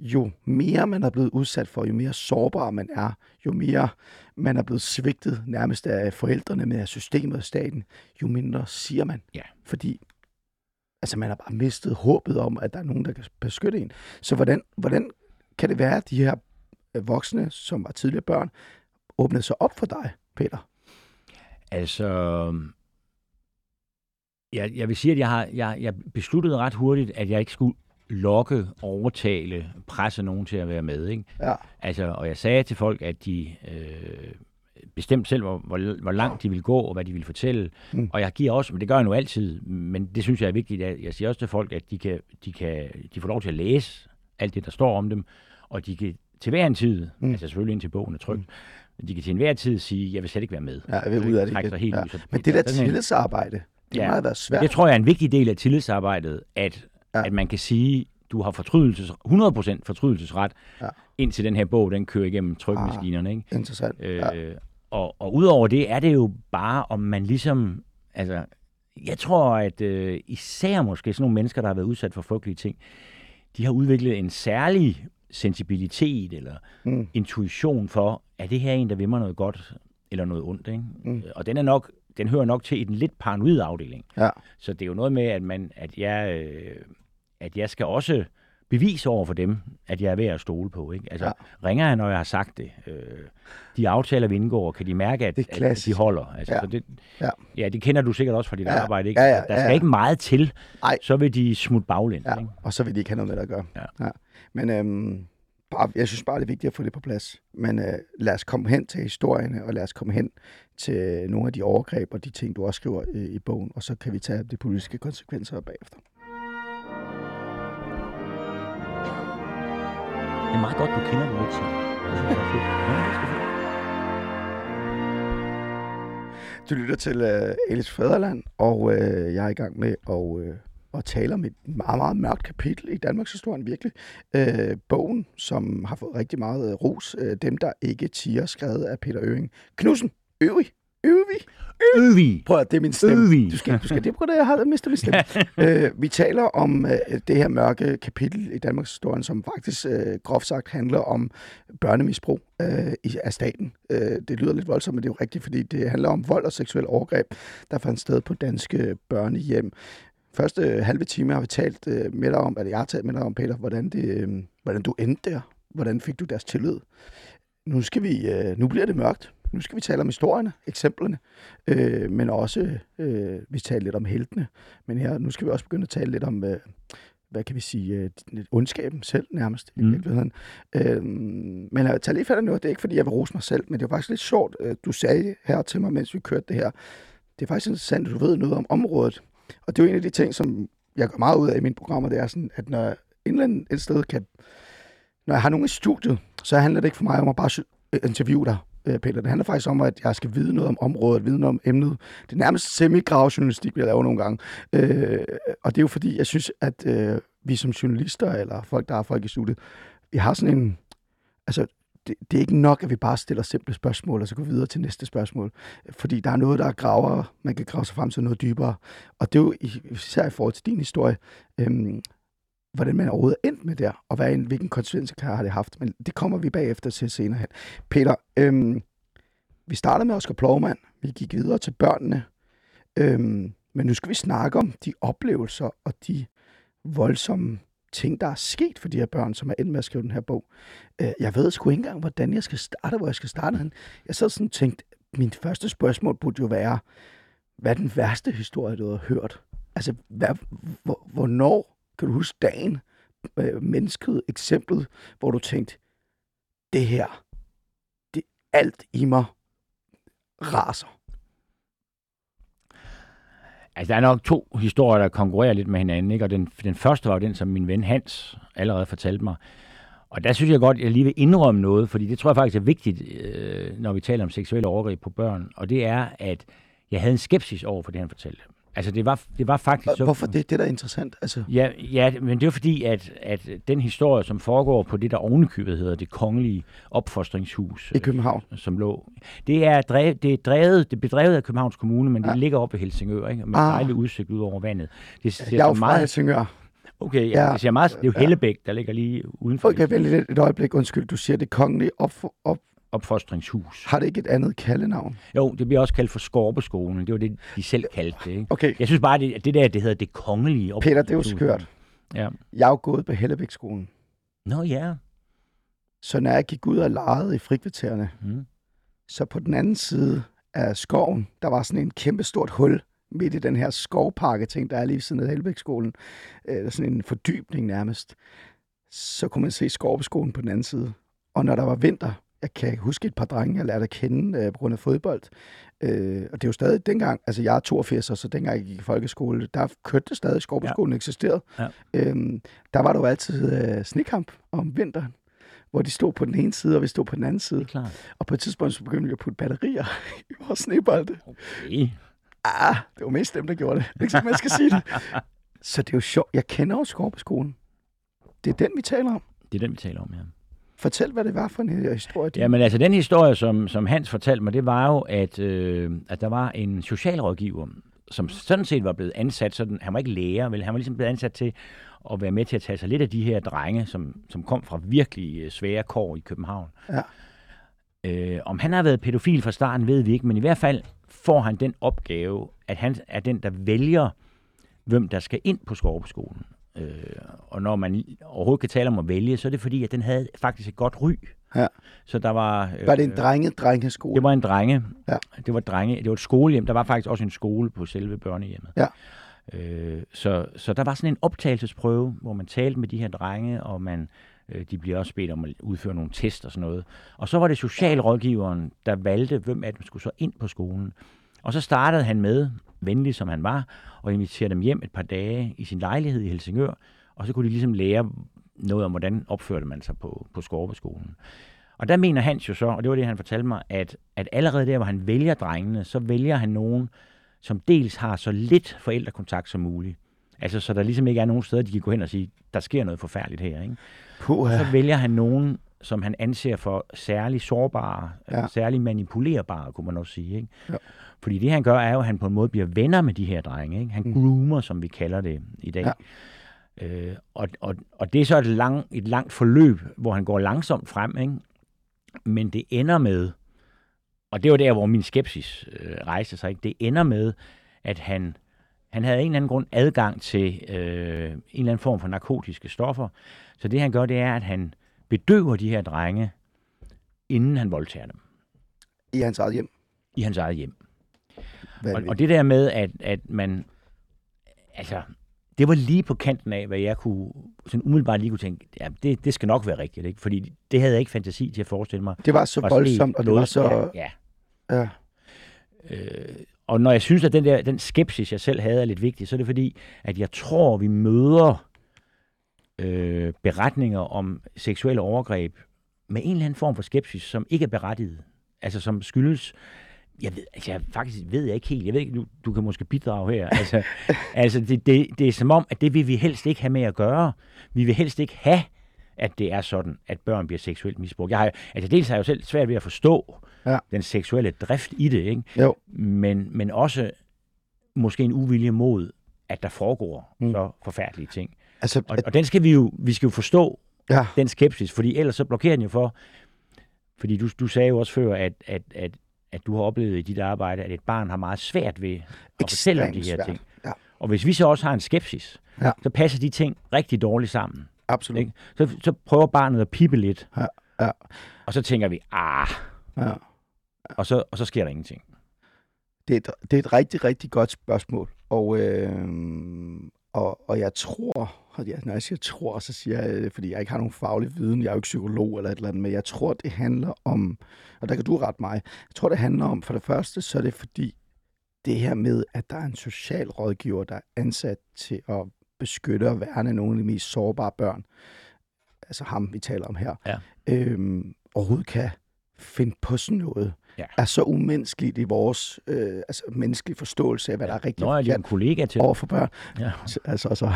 jo mere man er blevet udsat for, jo mere sårbar man er, jo mere man er blevet svigtet nærmest af forældrene med af systemet og staten, jo mindre siger man. Ja. Fordi altså, man har bare mistet håbet om, at der er nogen, der kan beskytte en. Så hvordan, hvordan kan det være, at de her øh, voksne, som var tidligere børn, åbnede sig op for dig, Peter? Altså, jeg, jeg vil sige, at jeg, har, jeg, jeg besluttede ret hurtigt, at jeg ikke skulle lokke, overtale, presse nogen til at være med. Ikke? Ja. Altså, og jeg sagde til folk, at de øh, bestemt selv, hvor, hvor, hvor langt de ville gå, og hvad de ville fortælle. Mm. Og jeg giver også, men det gør jeg nu altid, men det synes jeg er vigtigt, at jeg siger også til folk, at de, kan, de, kan, de får lov til at læse alt det, der står om dem, og de kan til hver en tid, Mm. altså selvfølgelig indtil bogen er trygt, mm. de kan til enhver tid sige, jeg vil slet ikke være med. Ja, jeg vil ud af det helt Ja. ud. Så Men det der sådan en- tillidsarbejde, det Ja. har været svært. det tror jeg er en vigtig del af tillidsarbejdet, at, Ja. at man kan sige, du har fortrydelses, 100% fortrydelsesret, Ja. indtil den her bog, den kører igennem trykmaskinerne. Ikke? Interessant. Øh, Ja. og, og udover det er det jo bare, om man ligesom, altså, jeg tror, at øh, især måske sådan nogle mennesker, der har været udsat for frygtelige ting, de har udviklet en særlig sensibilitet eller mm. intuition for, er det her en, der vil mig noget godt eller noget ondt, ikke? Mm. Og den er nok, den hører nok til i den lidt paranoide afdeling. Ja. Så det er jo noget med, at, man, at, jeg, øh, at jeg skal også bevise over for dem, at jeg er ved at stole på. Ikke? Altså, Ja. ja. ringer jeg, når jeg har sagt det? Øh, de aftaler, vi indgår, kan de mærke, at, Det at de holder? Altså, Ja. så det, Ja. ja, det kender du sikkert også fra dit Ja. arbejde. Ikke? Ja, ja, der skal ja, ja. ikke meget til, Ej. så vil de smutte baglæns. Ja, Ikke? og så vil de ikke have noget med det at gøre. Ja. Ja. Men øhm, bare, jeg synes bare, det er vigtigt at få det på plads. Men øh, lad os komme hen til historierne, og lad os komme hen til nogle af de overgreb og de ting, du også skriver i, i bogen, og så kan vi tage de politiske konsekvenser bagefter. Det er meget godt, du kender noget til. Du lytter til øh, Elis Fæderland, og øh, jeg er i gang med at, øh, at tale om et meget, meget mørkt kapitel i Danmarks historie, virkelig. Øh, bogen, som har fået rigtig meget øh, ros, øh, Dem, der ikke tiger, skrevet af Peter Øving. Knudsen, Øvig, Øvig. Øvig! Prøv at det er min stemme. Øvig. Du skal, du skal det på det, jeg har mistet min stemme. [laughs] øh, vi taler om øh, det her mørke kapitel i Danmarks historie, som faktisk øh, groft sagt handler om børnemisbrug øh, i, af staten. Øh, det lyder lidt voldsomt, men det er jo rigtigt, fordi det handler om vold og seksuel overgreb, der fandt sted på danske børnehjem. Første halve time har vi talt øh, med dig om, eller jeg har talt med dig om, Peter, hvordan, det, øh, hvordan du endte der. Hvordan fik du deres tillid? Nu, skal vi, øh, nu bliver det mørkt. Nu skal vi tale om historierne, eksemplerne, øh, men også, øh, vi taler lidt om heltene. Men her, nu skal vi også begynde at tale lidt om, øh, hvad kan vi sige, øh, ondskaben selv nærmest i Mm. virkeligheden. Øh, men jeg tager lige fat i noget, det er ikke fordi, jeg vil rose mig selv, men det var faktisk lidt sjovt, øh, du sagde her til mig, mens vi kørte det her. Det er faktisk interessant, at du ved noget om området. Og det er jo en af de ting, som jeg gør meget ud af i mine programmer, det er sådan, at når jeg et eller sted kan... Når jeg har nogen i studiet, så handler det ikke for mig om at bare øh, interviewe dig, øh, Peter. Det handler faktisk om, at jeg skal vide noget om området, vide noget om emnet. Det er nærmest semi-gravjournalistik, vi laver nogle gange. Øh, og det er jo fordi, jeg synes, at øh, vi som journalister, eller folk, der er folk i studiet, vi har sådan en... Altså, det, det er ikke nok, at vi bare stiller simple spørgsmål, og så går videre til næste spørgsmål. Fordi der er noget, der er graver, man kan grave sig frem til noget dybere. Og det er jo især i forhold til din historie, øhm, hvordan man overhovedet endt med der, og hvad, hvilken konsekvens har det haft. Men det kommer vi bagefter til senere hen. Peter, øhm, vi startede med Oscar Plovmand. Vi gik videre til børnene. Øhm, men nu skal vi snakke om de oplevelser og de voldsomme ting, der er sket for de her børn, som er endt med at skrive den her bog. Øh, jeg ved sgu ikke engang, hvordan jeg skal starte, hvor jeg skal starte den. Jeg så sådan tænkt, min første spørgsmål burde jo være, hvad er den værste historie, du har hørt? Altså, hvad, hvornår kan du huske dagen, øh, mennesket, eksemplet, hvor du tænkte, det her, det alt i mig raser? Altså, der er nok to historier, der konkurrerer lidt med hinanden, ikke? Og den, den første var den, som min ven Hans allerede fortalte mig. Og der synes jeg godt, at jeg lige vil indrømme noget, fordi det tror jeg faktisk er vigtigt, øh, når vi taler om seksuelle overgreb på børn. Og det er, at jeg havde en skepsis over for det, han fortalte. Altså, det var, det var faktisk... Så, Hvorfor det? Det er da interessant. Altså. Ja, ja, men det er fordi, at, at den historie, som foregår på det, der ovenikøbet hedder det kongelige opfostringshus... I København. Øh, som lå... Det er, drevet, det er, drevet, det er bedrevet af Københavns Kommune, men ja. det ligger oppe i Helsingør, ikke? med ah. dejlig udsigt ud over vandet. Det ser jeg er jo meget... Helsingør. Okay, ja, ja, det, ser meget, det er jo Hellebæk, der ligger lige udenfor. Okay, vent lidt et øjeblik. Undskyld, du siger det kongelige op, op, opfostringshus. Har det ikke et andet kaldenavn? Jo, det bliver også kaldt for Skorpeskolen. Det var det, de selv kaldte det. Ikke? Okay. Jeg synes bare, det, det der, det hedder det kongelige Peter, det er jo skørt. Ja. Jeg er jo gået på Hellebækskolen. Nå ja. Så når jeg gik ud og legede i frikvartererne, mm. så på den anden side af skoven, der var sådan en kæmpe stort hul midt i den her skovparke ting, der er lige siden af Hellebækskolen. Øh, sådan en fordybning nærmest. Så kunne man se Skorpeskolen på den anden side. Og når der var vinter, jeg kan huske et par drenge, jeg lærte at kende øh, på grund af fodbold. Øh, og det er jo stadig dengang, altså jeg er 82, så dengang jeg gik i folkeskole, der kørte det stadig, Skorpeskolen ja. eksisterede. Ja. Øhm, der var der jo altid øh, snekamp om vinteren hvor de stod på den ene side, og vi stod på den anden side. Det er klart. Og på et tidspunkt så begyndte vi at putte batterier [laughs] i vores snebolde. Okay. Ah, det var mest dem, der gjorde det. Ikke så man skal sige det. [laughs] Så det er jo sjovt. Jeg kender jo Skorpeskolen. Det er den, vi taler om. Det er den, vi taler om, ja. Fortæl, hvad det var for en historie. Ja, men altså den historie, som, som Hans fortalte mig, det var jo, at, øh, at der var en socialrådgiver, som sådan set var blevet ansat, sådan, han var ikke lærer, vel, han var ligesom blevet ansat til at være med til at tage sig lidt af de her drenge, som, som kom fra virkelig øh, svære kår i København. Ja. Øh, om han har været pædofil fra starten, ved vi ikke, men i hvert fald får han den opgave, at han er den, der vælger, hvem der skal ind på Skorpeskolen. Øh, og når man overhovedet kan tale om at vælge, så er det fordi, at den havde faktisk et godt ry. Ja. Så der var... Øh, var det en drenge drengeskole? Det var en drenge. Ja. Det var drenge. Det var et skolehjem. Der var faktisk også en skole på selve børnehjemmet. Ja. Øh, så, så der var sådan en optagelsesprøve, hvor man talte med de her drenge, og man, øh, de bliver også bedt om at udføre nogle test og sådan noget. Og så var det socialrådgiveren, der valgte, hvem af dem skulle så ind på skolen. Og så startede han med, venlig som han var, og inviterede dem hjem et par dage i sin lejlighed i Helsingør, og så kunne de ligesom lære noget om, hvordan opførte man sig på, på Skorpeskolen. Og der mener Hans jo så, og det var det, han fortalte mig, at, at allerede der, hvor han vælger drengene, så vælger han nogen, som dels har så lidt forældrekontakt som muligt. Altså, så der ligesom ikke er nogen steder, de kan gå hen og sige, der sker noget forfærdeligt her. Ikke? Puh, Så vælger han nogen, som han anser for særlig sårbare, ja. særlig manipulerbare, kunne man også sige. Ikke? Ja. Fordi det, han gør, er jo, at han på en måde bliver venner med de her drenge. Ikke? Han mm. groomer, som vi kalder det i dag. Ja. Øh, og, og, og det er så et, lang, et langt forløb, hvor han går langsomt frem. Ikke? Men det ender med, og det var der, hvor min skepsis øh, rejste sig, ikke? det ender med, at han, han havde en eller anden grund adgang til øh, en eller anden form for narkotiske stoffer. Så det han gør, det er, at han bedøver de her drenge, inden han voldtager dem. I hans eget hjem? I hans eget hjem. Og, og det der med, at, at man... Altså, det var lige på kanten af, hvad jeg kunne sådan umiddelbart lige kunne tænke, ja, det, det skal nok være rigtigt, ikke? fordi det havde jeg ikke fantasi til at forestille mig. Det var så var voldsomt, og det var så... Ja. ja. ja. Øh, og når jeg synes, at den, der, den skepsis, jeg selv havde, er lidt vigtig, så er det fordi, at jeg tror, vi møder øh, beretninger om seksuelle overgreb med en eller anden form for skepsis, som ikke er berettiget. Altså som skyldes, jeg ved, altså jeg faktisk ved jeg ikke helt, jeg ved ikke, du, du kan måske bidrage her. Altså, [laughs] altså det, det, det er som om, at det vil vi helst ikke have med at gøre. Vi vil helst ikke have, at det er sådan, at børn bliver seksuelt misbrugt. Jeg har, altså dels har jeg jo selv svært ved at forstå Ja. den seksuelle drift i det, ikke? Jo. Men, men også måske en uvilje mod, at der foregår mm. så forfærdelige ting. Altså, Og, og den skal vi jo, vi skal jo forstå, ja, den skepsis, fordi ellers så blokerer den jo for, fordi du, du sagde jo også før, at, at, at, at du har oplevet i dit arbejde, at et barn har meget svært ved at fortælle om de ekstremt her svært. ting. Ja, Og hvis vi så også har en skepsis, Ja. så passer de ting rigtig dårligt sammen. absolut. Ikke? Så, så prøver barnet at pippe lidt, Ja, ja, og så tænker vi, ah, ja. og så, og så sker der ingenting. Det er, et, det er et rigtig, rigtig godt spørgsmål. Og, øh, og, og jeg tror, og ja, når jeg siger tror, så siger jeg, fordi jeg ikke har nogen faglig viden, jeg er jo ikke psykolog eller et eller andet, men jeg tror, det handler om, og der kan du rette mig, jeg tror, det handler om, for det første, så er det fordi, det her med, at der er en social rådgiver, der er ansat til at beskytte og værne nogle af de mest sårbare børn, altså ham, vi taler om her, Ja. øhm, overhovedet kan finde på sådan noget, Ja. er så umenneskeligt i vores øh, altså, menneskelige forståelse af, hvad der er rigtigt Nå, jeg er en kollega til. over for børn. Ja. Altså, så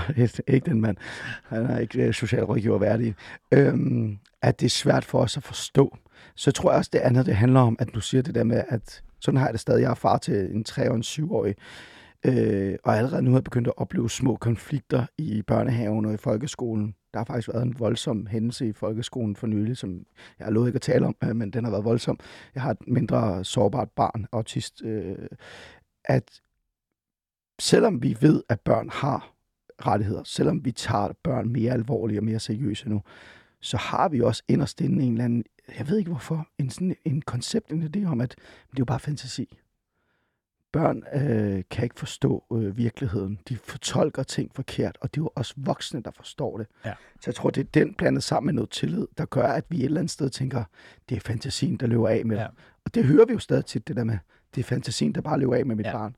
ikke den mand. Han er ikke øh, socialrådgiver værdig. Øhm, at det er svært for os at forstå. Så tror jeg også, det andet, det handler om, at du siger det der med, at sådan har jeg det stadig. Jeg er far til en 3- og en 7-årig. Øh, og allerede nu har jeg begyndt at opleve små konflikter i børnehaven og i folkeskolen. Der har faktisk været en voldsom hændelse i folkeskolen for nylig, som jeg har lovet ikke at tale om, øh, men den har været voldsom. Jeg har et mindre sårbart barn, autist, øh, at selvom vi ved, at børn har rettigheder, selvom vi tager børn mere alvorligt og mere seriøse nu, så har vi også inderst inde en eller anden, jeg ved ikke hvorfor, en, sådan, en koncept, en idé om, at det er jo bare fantasi. Børn øh, kan ikke forstå øh, virkeligheden. De fortolker ting forkert, og det er jo også voksne, der forstår det. Ja. Så jeg tror, det er den blandet sammen med noget tillid, der gør, at vi et eller andet sted tænker, det er fantasien, der løber af med. Ja. Og det hører vi jo stadig tit, det der med, det er fantasien, der bare løber af med mit Ja. barn.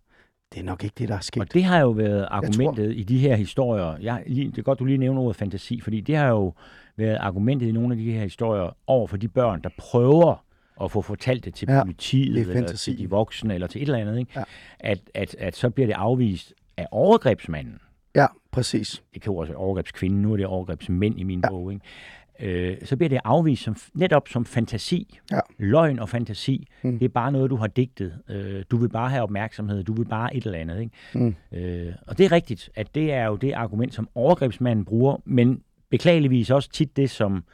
Det er nok ikke det, der er sket. Og det har jo været argumentet i de her historier. Jeg, lige, det er godt, du lige nævner ordet fantasi, fordi det har jo været argumentet i nogle af de her historier over for de børn, der prøver at få fortalt det til Ja, politiet, det er eller til de voksne, eller til et eller andet, ikke? Ja. At, at, at så bliver det afvist af overgrebsmanden. Ja, præcis. Det kan jo også være overgrebskvinden, nu er det overgrebsmænd i min ja. bog, ikke? Øh, så bliver det afvist som, netop som fantasi. Ja. Løgn og fantasi, Mm. det er bare noget, du har digtet. Øh, du vil bare have opmærksomhed, du vil bare et eller andet. Ikke? Mm. Øh, og det er rigtigt, at det er jo det argument, som overgrebsmanden bruger, men beklageligvis også tit det, som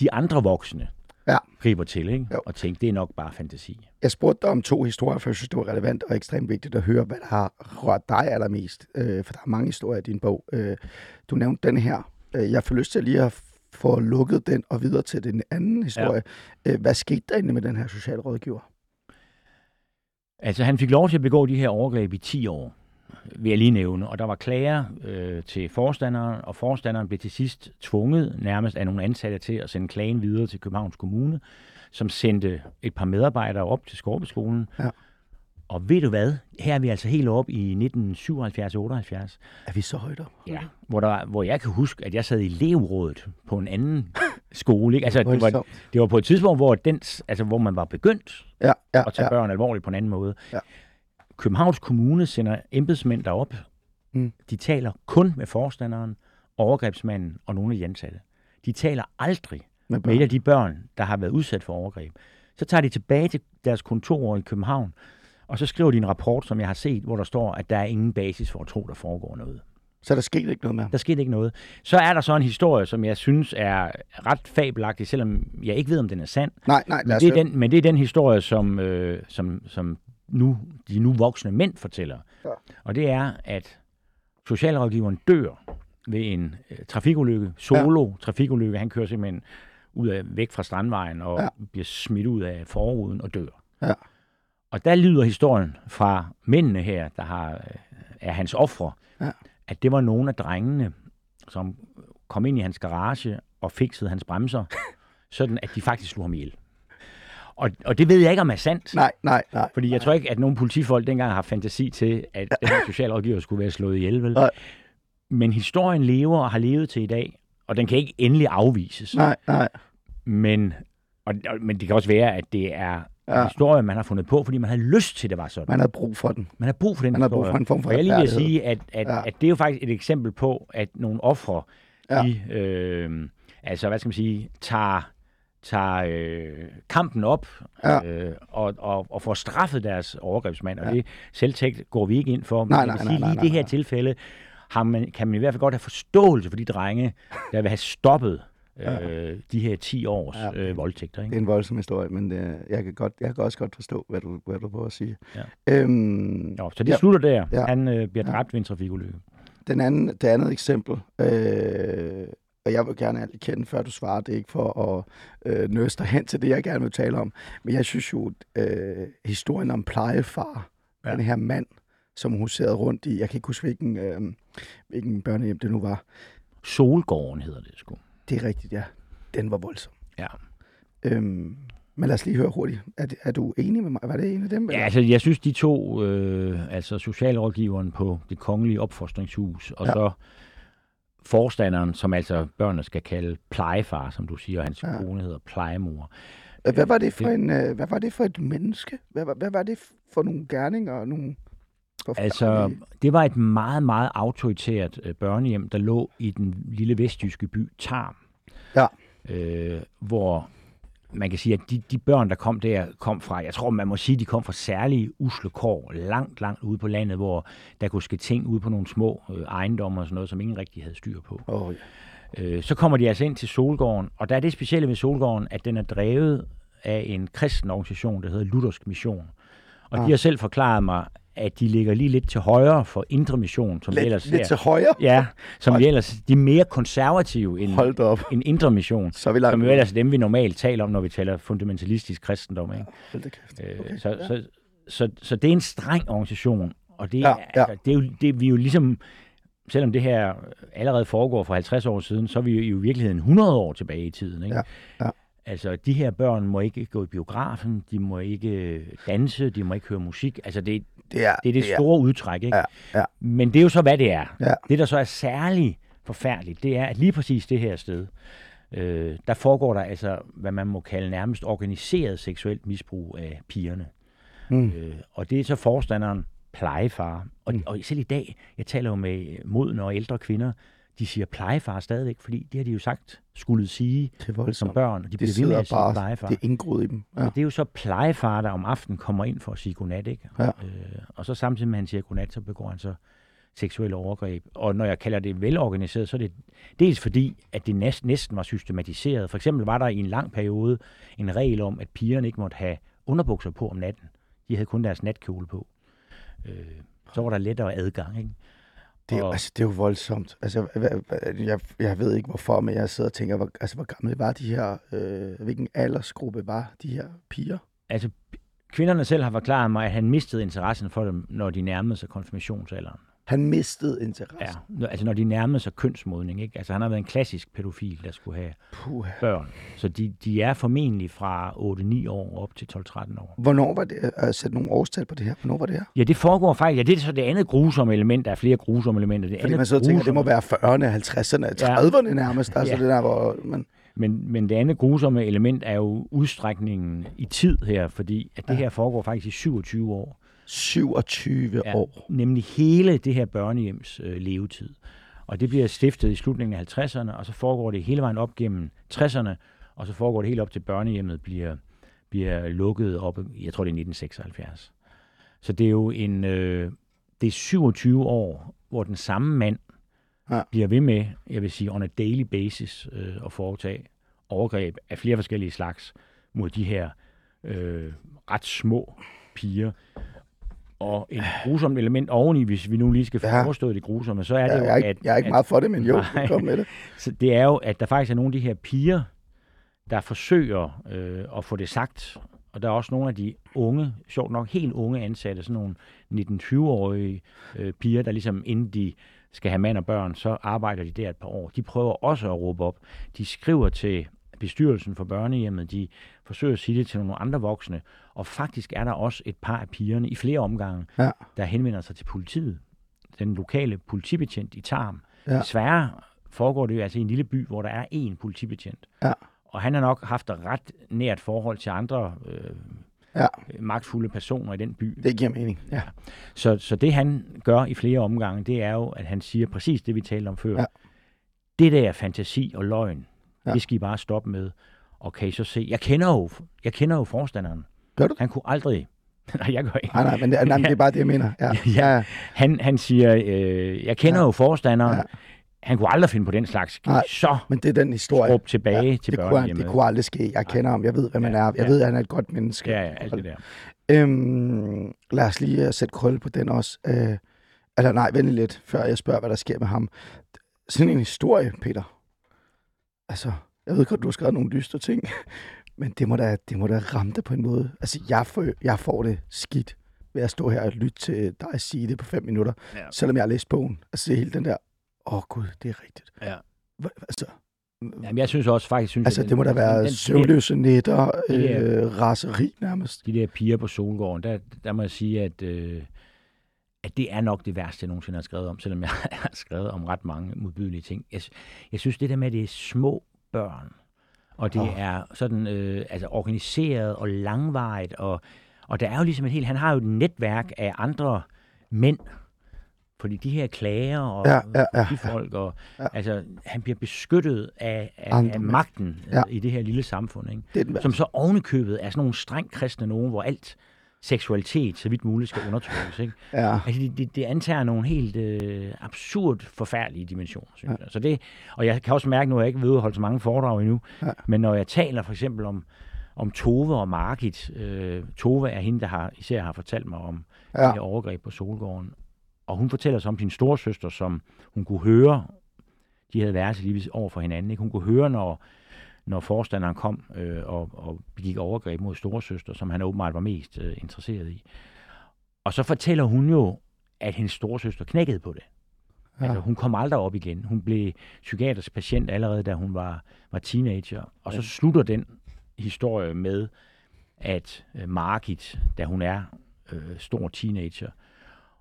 de andre voksne Ja. griber til, ikke? Jo. og tænker, det er nok bare fantasi. Jeg spurgte dig om to historier, for jeg synes, det var relevant og ekstremt vigtigt at høre, hvad der har rørt dig allermest. Øh, for der er mange historier i din bog. Øh, du nævnte den her. Øh, jeg får lyst til lige at få lukket den og videre til den anden historie. Ja. Øh, hvad skete der egentlig med den her socialrådgiver? Altså, han fik lov til at begå de her overgreb i 10 år, vil jeg lige nævne. Og der var klager øh, til forstanderen, og forstanderen blev til sidst tvunget nærmest af nogle ansatte til at sende klagen videre til Københavns Kommune, som sendte et par medarbejdere op til Skorpeskolen. Ja. Og ved du hvad? Her er vi altså helt op i 1977-78, Er vi så højt op? ja. hvor, der, hvor jeg kan huske, at jeg sad i elevrådet på en anden [laughs] skole. Ikke? Altså, det, var, det var på et tidspunkt, hvor, den, altså, hvor man var begyndt Ja, ja, at tage ja. børn alvorligt på en anden måde. Ja. Københavns Kommune sender embedsmænd derop. Mm. De taler kun med forstanderen, overgrebsmanden og nogle af de ansatte. De taler aldrig Med med et af de børn, der har været udsat for overgreb. Så tager de tilbage til deres kontor i København, og så skriver de en rapport, som jeg har set, hvor der står, at der er ingen basis for at tro, der foregår noget. Så der skete ikke noget med ham? Der skete ikke noget. Så er der så en historie, som jeg synes er ret fabelagtig, selvom jeg ikke ved, om den er sand. Nej, nej, Men det, er den, men det er den historie, som, øh, som, som nu, de nu voksne mænd fortæller. Ja. Og det er, at socialrådgiveren dør ved en øh, trafikulykke, solo ja. trafikulykke. Han kører simpelthen ud af, væk fra strandvejen og Ja. bliver smidt ud af forruden og dør. Ja. Og der lyder historien fra mændene her, der har, øh, er hans ofre, Ja. at det var nogle af drengene, som kom ind i hans garage og fikset hans bremser, [laughs] sådan at de faktisk slog ham ihjel. Og, og det ved jeg ikke, om er sandt. Nej, nej, nej. Fordi jeg tror ikke, at nogen politifolk dengang har fantasi til, at den her socialrådgiver skulle være slået ihjel. Vel? Nej. Men historien lever og har levet til i dag, og den kan ikke endelig afvises. Nej, nej. Men, og, og, men det kan også være, at det er Ja. en historie, man har fundet på, fordi man har lyst til, at det var sådan. Man havde brug for den. Man har brug for den Man har brug for en form for Og jeg lige retfærdighed. sige, at, at, Ja. at det er jo faktisk et eksempel på, at nogle ofre, ja. de, øh, altså hvad skal man sige, tager, tager øh, kampen op Ja. øh, og, og, og får straffet deres overgrebsmand. Og Ja. ja. det selvtægt går vi ikke ind for. Men Nej, nej, nej, nej, lige i nej, det her nej. tilfælde har man, kan man i hvert fald godt have forståelse for de drenge, der vil have stoppet øh, de her 10 års Ja. øh, voldtægter. Det Ikke? er en voldsom historie, men det, jeg, kan godt, jeg kan også godt forstå, hvad du, hvad du prøver at sige. Ja. Øhm, Jo, så det Ja. ja. slutter der. Ja. Ja. Han øh, bliver Ja. dræbt ved en trafikulykke. den anden, det andet eksempel, øh, og jeg vil gerne kende, før du svarer, det er ikke for at øh, nøste dig hen til det, jeg gerne vil tale om, men jeg synes jo, øh, historien om plejefar, ja. Ja. den her mand, som hun sad rundt i, jeg kan ikke huske, hvilken, øh, hvilken børnehjem det nu var, Solgården hedder det sgu. det er rigtigt, ja, den var voldsom. Ja. Øhm, men lad os lige høre hurtigt. Er, er du enig med mig? Var det en af dem? Ja, eller? altså jeg synes, de to, øh, altså socialrådgiveren på det kongelige opfostringshus, og Ja. ja. så forstanderen, som altså børnene skal kalde plejefar, som du siger, og hans Ja. kone hedder plejemor. Hvad var det for en, øh, hvad var det for et menneske? Hvad, var- hvad var det for nogle gerninger og nogle Altså, det var et meget, meget autoritært øh, børnehjem, der lå i den lille vestjyske by Tarm. Ja. Øh, hvor man kan sige, at de, de børn, der kom der, kom fra, jeg tror, man må sige, de kom fra særlige usle kår, langt, langt ude på landet, hvor der kunne ske ting ude på nogle små øh, ejendomme og sådan noget, som ingen rigtig havde styr på. Åh, ja. Øh, så kommer de altså ind til Solgården, og der er det specielle ved Solgården, at den er drevet af en kristen organisation, der hedder Luthersk Mission. Og Ah. de har selv forklaret mig, at de ligger lige lidt til højre for Indre Mission, som Lidt, ellers lidt ser. til højre? Ja, som Hold- vi ellers, de er mere konservative end, Hold op. end Indre Mission. Så er vi. Som jo ellers er dem, vi normalt taler om, når vi taler fundamentalistisk kristendom. Ikke? Kæft. Øh, Okay, så, ja. så, så, så det er en streng organisation, og det, Ja, ja, ja. ja. Altså, det er jo det, vi er jo ligesom, selvom det her allerede foregår for 50 år siden, så er vi jo i virkeligheden 100 år tilbage i tiden. Ikke? Ja, ja. Altså, de her børn må ikke gå i biografen, de må ikke danse, de må ikke høre musik. Altså, det, Det er det er det store udtræk, ikke? Ja, ja. Men det er jo så, hvad det er. Ja. Det, der så er særligt forfærdeligt, det er, at lige præcis det her sted, øh, der foregår der altså, hvad man må kalde nærmest organiseret seksuelt misbrug af pigerne. Mm. Øh, og det er så forstanderen plejefar. Og, mm. og selv i dag, jeg taler jo med modne og ældre kvinder, de siger plejefar stadigvæk, fordi det har de jo sagt skulle sige som børn, og de Det bliver ved med at sige bare, plejefar. det er indgroet i dem. Ja. Ja. Det er jo så plejefar, der om aftenen kommer ind for at sige godnat, ikke? Ja. Øh, og så samtidig med, at han siger godnat, så begår han så seksuelle overgreb. Og når jeg kalder det velorganiseret, så er det dels fordi, at det næsten, næsten var systematiseret. For eksempel var der i en lang periode en regel om, at pigerne ikke måtte have underbukser på om natten. De havde kun deres natkjole på. Øh, så var der lettere adgang, ikke? Det er, jo, Og- altså, det er jo voldsomt. Altså, jeg, jeg ved ikke hvorfor, men jeg sidder og tænker, hvor, altså, hvor gamle var de her, øh, hvilken aldersgruppe var de her piger? Altså, kvinderne selv har forklaret mig, at han mistede interessen for dem, når de nærmede sig konfirmationsalderen. Han mistede Ja, interesse. når- altså når de nærmede sig kønsmodning. Ikke? Altså han har været en klassisk pædofil, der skulle have Puh. børn. Så de, de er formentlig fra 8-9 år op til 12-13 år. Hvornår var det, at sætte nogle årstal på det her? Hvornår var det her? Ja, det foregår faktisk. Ja, det er så det andet grusomme element. Der er flere grusomme elementer. Det Fordi andet man så tænker, det må grusomme- være 40'erne, 50'erne, Ja. 30'erne nærmest. [laughs] Altså Ja. det der, hvor man... Men, men det andet grusomme element er jo udstrækningen i tid her, fordi at det Ja. her foregår faktisk i 27 år. 27 Ja, år. Nemlig hele det her børnehjems øh, levetid. Og det bliver stiftet i slutningen af 50'erne, og så foregår det hele vejen op gennem 60'erne, og så foregår det helt op til børnehjemmet bliver, bliver lukket op, jeg tror det er 1976. Så det er jo en, øh, det er 27 år, hvor den samme mand Ja. bliver ved med, jeg vil sige, on a daily basis øh, at foretage overgreb af flere forskellige slags mod de her øh, ret små piger. Og et grusomt element oveni, hvis vi nu lige skal Ja. ja. det grusomme, så er det Jeg, jo, jeg, er ikke, at, jeg er ikke at, meget for det, men jo, Nej. kom med det. [laughs] så det er jo, at der faktisk er nogle af de her piger, der forsøger øh, at få det sagt. Og der er også nogle af de unge, sjovt nok helt unge ansatte, sådan nogle 19-20-årige øh, piger, der ligesom inden de skal have mand og børn, så arbejder de der et par år. De prøver også at råbe op. De skriver til bestyrelsen for børnehjemmet, de forsøger at sige det til nogle andre voksne, og faktisk er der også et par af pigerne i flere omgange, Ja. der henvender sig til politiet. Den lokale politibetjent i Tarm. Ja. Desværre foregår det jo altså i en lille by, hvor der er én politibetjent. Ja. og han har nok haft et ret nært forhold til andre øh, Ja. magtfulde personer i den by. Det giver mening, ja. Så, så det han gør i flere omgange, det er jo, at han siger præcis det, vi talte om før. Ja. Det der fantasi og løgn, Ja. det skal I bare stoppe med. Og kan I så se, jeg kender jo, jeg kender jo forstanderen. Gør du? Han kunne aldrig, [laughs] nej jeg gør ikke. Nej, nej, men det, nej, men det er bare det, jeg mener. Ja, [laughs] ja. ja. Han, han siger, øh, jeg kender Ja. jo forstanderen. Ja. Han kunne aldrig finde på den slags. Nej, så Men det er den historie. råb tilbage ja, til det, kunne, han- det kunne aldrig ske. Jeg kender ham. Jeg ved, hvad man Ja, er. Jeg ja. ved, at han er et godt menneske. Ja, ja, alt det der. Øhm, lad os lige uh, sætte krølle på den også. Øh, eller nej, vent lidt, før jeg spørger, hvad der sker med ham. Sådan en historie, Peter. Altså, jeg ved godt, du har skrevet nogle dystre ting, [laughs] men det må da, det må da ramme dig på en måde. Altså, jeg får, jeg får det skidt ved at stå her og lytte til dig sige det på fem minutter, Ja. selvom jeg har læst bogen. Altså, det er hele den der, åh oh, gud, det er rigtigt. Ja. Hva, altså, Jamen, jeg synes også faktisk... Synes, altså, at det må da være den- søvnløse nætter, de der- øh, raseri nærmest. de der piger på Solgården, der, der må jeg sige, at, øh, at det er nok det værste, jeg nogensinde har skrevet om, selvom jeg [laughs] har skrevet om ret mange modbydelige ting. Jeg, jeg synes, det der med, at det er små børn, og det oh. er sådan øh, altså organiseret og langvarigt, og, og der er jo ligesom et helt, han har jo et netværk af andre mænd, fordi de her klager og Ja, ja, ja, de folk, og ja. altså, han bliver beskyttet af, af, Andre af magten Ja. ja. i det her lille samfund. Ikke? Det som så ovenikøbet er sådan nogle strengt kristne nogen, hvor alt seksualitet så vidt muligt skal undertrykkes. Ikke? Ja. Altså, det, det, det antager nogle helt øh, absurd forfærdelige dimensioner, synes ja. jeg. Så det, og jeg kan også mærke, nu at jeg ikke ved at holde så mange foredrag endnu, Ja. men når jeg taler for eksempel om, om Tove og Margit, øh, Tove er hende, der har, især har fortalt mig om ja. Det her overgreb på Solgården, og hun fortæller så om sin storsøster, som hun kunne høre, de havde været lige over for hinanden, ikke? hun kunne høre, når, når forstanderen kom øh, og, og begik overgreb mod storesøster, som han åbenbart var mest øh, interesseret i. Og så fortæller hun jo, at hendes storesøster knækkede på det. Ja. Altså, hun kom aldrig op igen. Hun blev psykiatrisk patient allerede, da hun var, var teenager. Og så slutter den historie med, at øh, Margit, da hun er øh, stor teenager,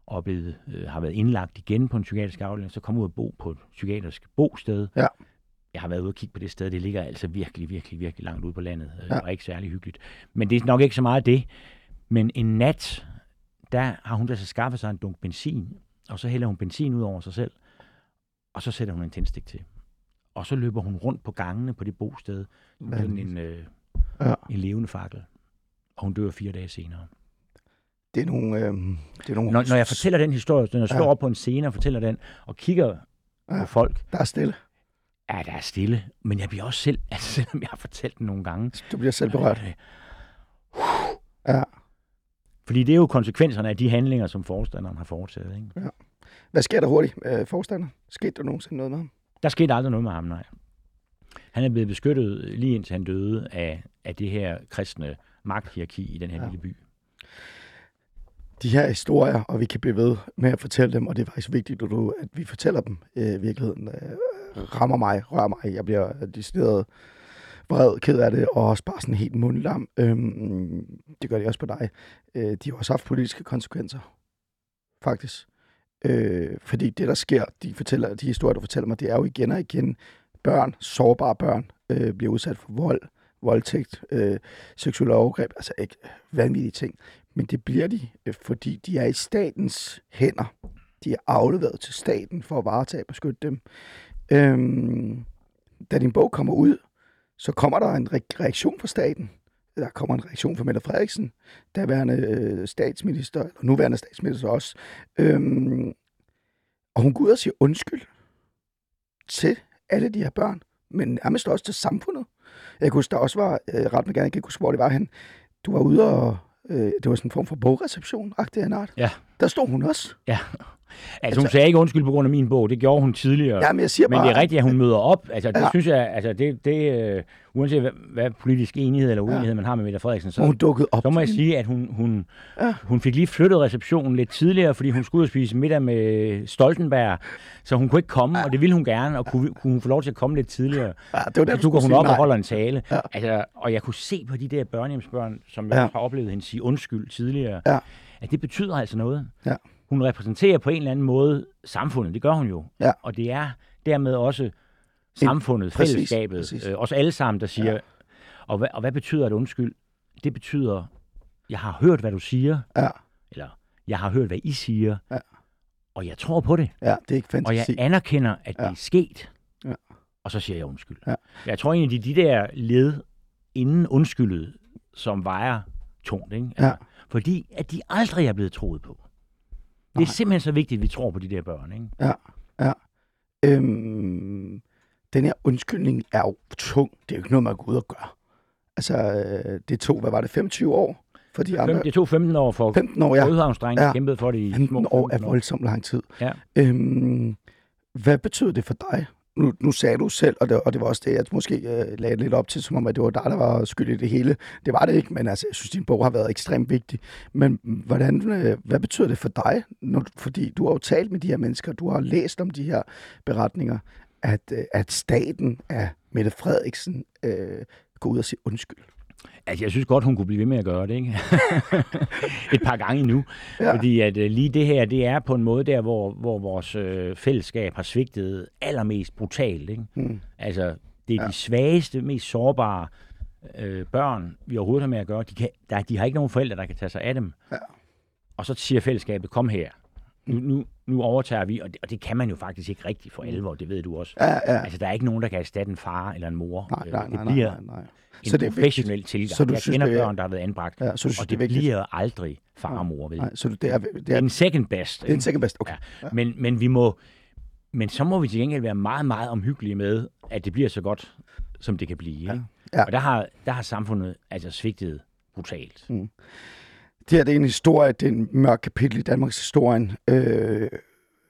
og blevet, øh, har været indlagt igen på en psykiatrisk afdeling, så kommer ud og bo på et psykiatrisk bosted. Ja. Jeg har været ude og kigge på det sted. Det ligger altså virkelig, virkelig, virkelig langt ude på landet. Øh, Ja. Og ikke særlig hyggeligt. Men det er nok ikke så meget det. Men en nat, der har hun altså skaffet sig en dunk benzin, og så hælder hun benzin ud over sig selv, og så sætter hun en tændstik til. Og så løber hun rundt på gangene på det bosted, med en, øh, Ja. en levende fakkel. Og hun dør fire dage senere. Det er nogle... Øh, det er nogle Når, når jeg fortæller den historie, når jeg står Ja. op på en scene og fortæller den, og kigger Ja. på folk, Der er stille. Ja, der er stille, men jeg bliver også selv, [laughs] altså selvom jeg har fortalt den nogle gange, Du bliver selv berørt. øh, Ja. fordi det er jo konsekvenserne af de handlinger, som forstanderen har foretaget. Ikke? Hvad sker der hurtigt med forstander? Skete der nogensinde noget med ham? Der skete aldrig noget med ham, nej. Han er blevet beskyttet lige indtil han døde af, af det her kristne magthierarki i den her Ja. ja. lille by. De her historier, og vi kan blive ved med at fortælle dem, og det er faktisk vigtigt, at, du, at vi fortæller dem øh, virkeligheden. Øh, rammer mig, rører mig. Jeg bliver decideret vred, ked af det, og også bare sådan helt mundlam. Øhm, det gør de også på dig. Øh, de har også haft politiske konsekvenser, faktisk. Øh, fordi det, der sker, de, fortæller, de historier, du fortæller mig, det er jo igen og igen børn, sårbare børn, øh, bliver udsat for vold, voldtægt, øh, seksuelle overgreb, altså ikke vanvittige ting. Men det bliver de, øh, fordi de er i statens hænder. De er afleveret til staten for at varetage og beskytte dem. Øhm, da din bog kommer ud, så kommer der en re- reaktion fra staten. Der kommer en reaktion fra Mette Frederiksen, daværende øh, statsminister, eller nuværende statsminister også. Øhm, og hun går ud og siger undskyld til alle de her børn, men nærmest også til samfundet. Jeg kunne huske, der også var, øh, ret mig gerne, jeg kan ikke huske, hvor det var hen. Du var ude og, øh, det var sådan en form for bogreception, agtig en art. Ja. Der stod hun også. Ja. Altså, hun sagde ikke undskyld på grund af min bog. Det gjorde hun tidligere. Ja, men jeg siger Men bare... det er rigtigt, at hun møder op. Altså, det Ja. synes jeg, altså, det, det øh, uanset hvad, hvad politisk enighed eller uenighed ja. man har med Mette Frederiksen, så, hun dukkede op. så må jeg sige, at hun, hun, Ja. hun fik lige flyttet receptionen lidt tidligere, fordi hun skulle ud og spise middag med Stoltenberg, så hun kunne ikke komme, ja. og det ville hun gerne, og kunne, kunne hun få lov til at komme lidt tidligere. Ja, det var Så det, du går hun op nej. og holder en tale. Ja. Altså, og jeg kunne se på de der børnehjemsbørn, som jeg ja. har oplevet hende sige undskyld tidligere, Ja. at det betyder altså noget. Ja. Hun repræsenterer på en eller anden måde samfundet, det gør hun jo. Ja. Og det er dermed også samfundet, præcis, fællesskabet, præcis. øh, os alle sammen, der siger, Ja. og, hvad, og hvad betyder et undskyld? Det betyder, jeg har hørt, hvad du siger, Ja, eller jeg har hørt, hvad I siger, Ja. og jeg tror på det, ja, det er ikke og jeg fantasi. anerkender, at det Ja. er sket, Ja. og så siger jeg undskyld. Ja. Jeg tror egentlig, de, de der led inden undskyldet, som vejer tungt, ikke? Altså, Ja. fordi at de aldrig er blevet troet på. Det er Nej. simpelthen så vigtigt, at vi tror på de der børn. Ikke? Ja, ja. Øhm, den her undskyldning er jo tung. Det er jo ikke noget, man går ud og gør. Altså, øh, det tog, hvad var det, 25 år? For de andre, det tog 15 år for 15 år, ja. Ja. kæmpede for det i 15 små år er 15 voldsomt lang tid. Ja. Øhm, hvad betyder det for dig? Nu, nu sagde du selv, og det, og det var også det, jeg måske øh, lagde lidt op til, som om, at det var dig, der var skyld i det hele. Det var det ikke, men altså, jeg synes, din bog har været ekstremt vigtig. Men hvordan, øh, hvad betyder det for dig? Når, fordi du har jo talt med de her mennesker, du har læst om de her beretninger, at, øh, at staten af Mette Frederiksen øh, går ud og siger undskyld. Altså, jeg synes godt, hun kunne blive ved med at gøre det, ikke? [laughs] Et par gange endnu. Ja. Fordi at øh, lige det her, det er på en måde der, hvor, hvor vores øh, fællesskab har svigtet allermest brutalt, ikke? Hmm. Altså, det er ja. de svageste, mest sårbare øh, børn, vi overhovedet har med at gøre. De, kan, der, de har ikke nogen forældre, der kan tage sig af dem. Ja. Og så siger fællesskabet, kom her. Nu, nu, nu overtager vi, og det, og det kan man jo faktisk ikke rigtigt for alvor, det ved du også. Ja, ja. Altså, der er ikke nogen, der kan erstatte en far eller en mor. Nej, Øh, nej, det nej, nej, bliver nej, nej. en Så det er professionel vigtigt. tilgang. Så du jeg synes, kender det er- børn, der har været anbragt, Ja, så du synes, og det er det bliver aldrig far og mor, vel? Nej, så det er, det Det er er, en second best. det er en second best. Okay. Ja. Men, men vi må, men så må vi til gengæld være meget, meget omhyggelige med, at det bliver så godt, som det kan blive. Ikke? Ja. Og der har, der har samfundet altså svigtet brutalt. Mm. Det her det er en historie, det er en mørk kapitel i Danmarks historien. Øh,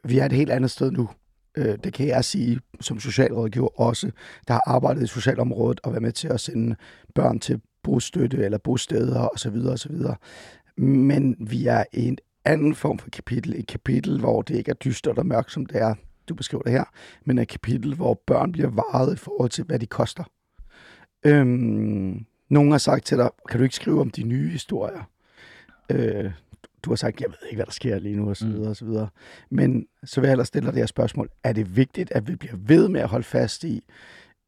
vi er et helt andet sted nu. Øh, det kan jeg sige som socialrådgiver også, der har arbejdet i socialområdet og været med til at sende børn til bostøtte eller bosteder osv. osv. Men vi er i en anden form for kapitel. Et kapitel, hvor det ikke er dystert og mørkt, som det er, du beskriver det her, men et kapitel, hvor børn bliver varet i forhold til, hvad de koster. Øhm, nogen har sagt til dig, kan du ikke skrive om de nye historier? Øh, du har sagt, jeg ved ikke, hvad der sker lige nu, og så Mm. videre, og så videre. Men så vil jeg ellers stille dig det her spørgsmål. Er det vigtigt, at vi bliver ved med at holde fast i,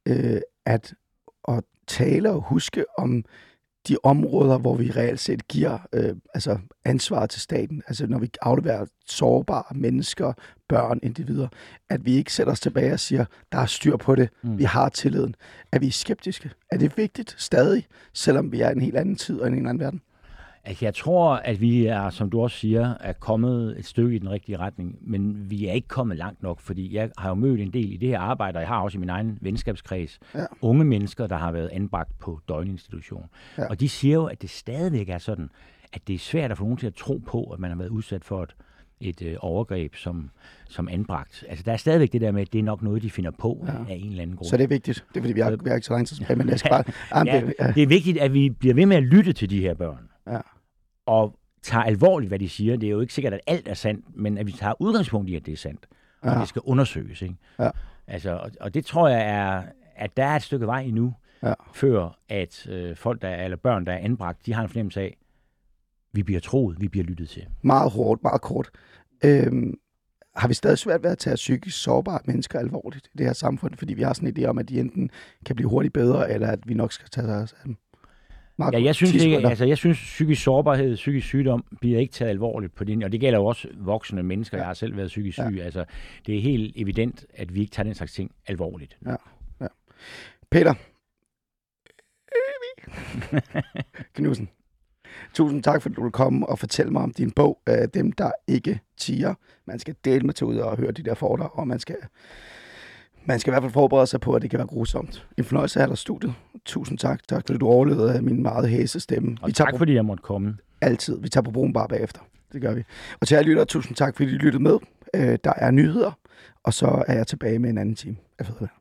øh, at, at tale og huske om de områder, hvor vi reelt set giver øh, altså ansvar til staten, altså når vi afleverer sårbare mennesker, børn, individer, at vi ikke sætter os tilbage og siger, der er styr på det, mm. Vi har tilliden. Er vi skeptiske? Er det vigtigt stadig, selvom vi er i en helt anden tid og i en anden verden? Altså, jeg tror, at vi er, som du også siger, er kommet et stykke i den rigtige retning, men vi er ikke kommet langt nok, fordi jeg har jo mødt en del i det her arbejde, og jeg har også i min egen venskabskreds, Ja. unge mennesker, der har været anbragt på døgninstitution. Ja. Og de siger jo, at det stadigvæk er sådan, at det er svært at få nogen til at tro på, at man har været udsat for et, et øh, overgreb som, som anbragt. Altså, der er stadigvæk det der med, at det er nok noget, de finder på Ja. af en eller anden grund. Så det er vigtigt. Det er fordi, vi har, vi har ikke så lang tid tilbage, men jeg [laughs] skal bare... Ja. det er vigtigt, at vi bliver ved med at lytte til de her børn. Ja. Og tager alvorligt, hvad de siger. Det er jo ikke sikkert, at alt er sandt, men at vi tager udgangspunkt i, at det er sandt. Og Ja. det skal undersøges. Ikke? Ja. Altså, og, og det tror jeg er, at der er et stykke vej endnu, Ja. før at øh, folk, der er, eller børn, der er anbragt, de har en fornemmelse af, vi bliver troet, vi bliver lyttet til. Meget hårdt, meget kort. Øhm, har vi stadig svært ved at tage psykisk sårbare mennesker alvorligt i det her samfund, fordi vi har sådan en idé om, at de enten kan blive hurtigt bedre, eller at vi nok skal tage os af dem? Meget Ja, jeg synes, 10 ikke, altså, jeg synes psykisk sårbarhed, psykisk sygdom bliver ikke taget alvorligt på din, og det gælder jo også voksne mennesker. Ja. Jeg har selv været psykisk Ja. syg. Altså, det er helt evident, at vi ikke tager den slags ting alvorligt. Peter. [laughs] Knudsen. Tusind tak, fordi du vil komme og fortælle mig om din bog, øh, Dem, der ikke tiger. Man skal dele med til ud og høre de der fordrag, og man skal, man skal i hvert fald forberede sig på, at det kan være grusomt. En fornøjelse dig i studiet. Tusind tak. Tak, fordi du overlevede min meget hæse stemme. Og Vi tak, på fordi jeg måtte komme. altid. Vi tager på broen bare bagefter. Det gør vi. Og til alle lyttere, tusind tak, fordi I lyttede med. Øh, der er nyheder, og så er jeg tilbage med en anden time af Fædreland.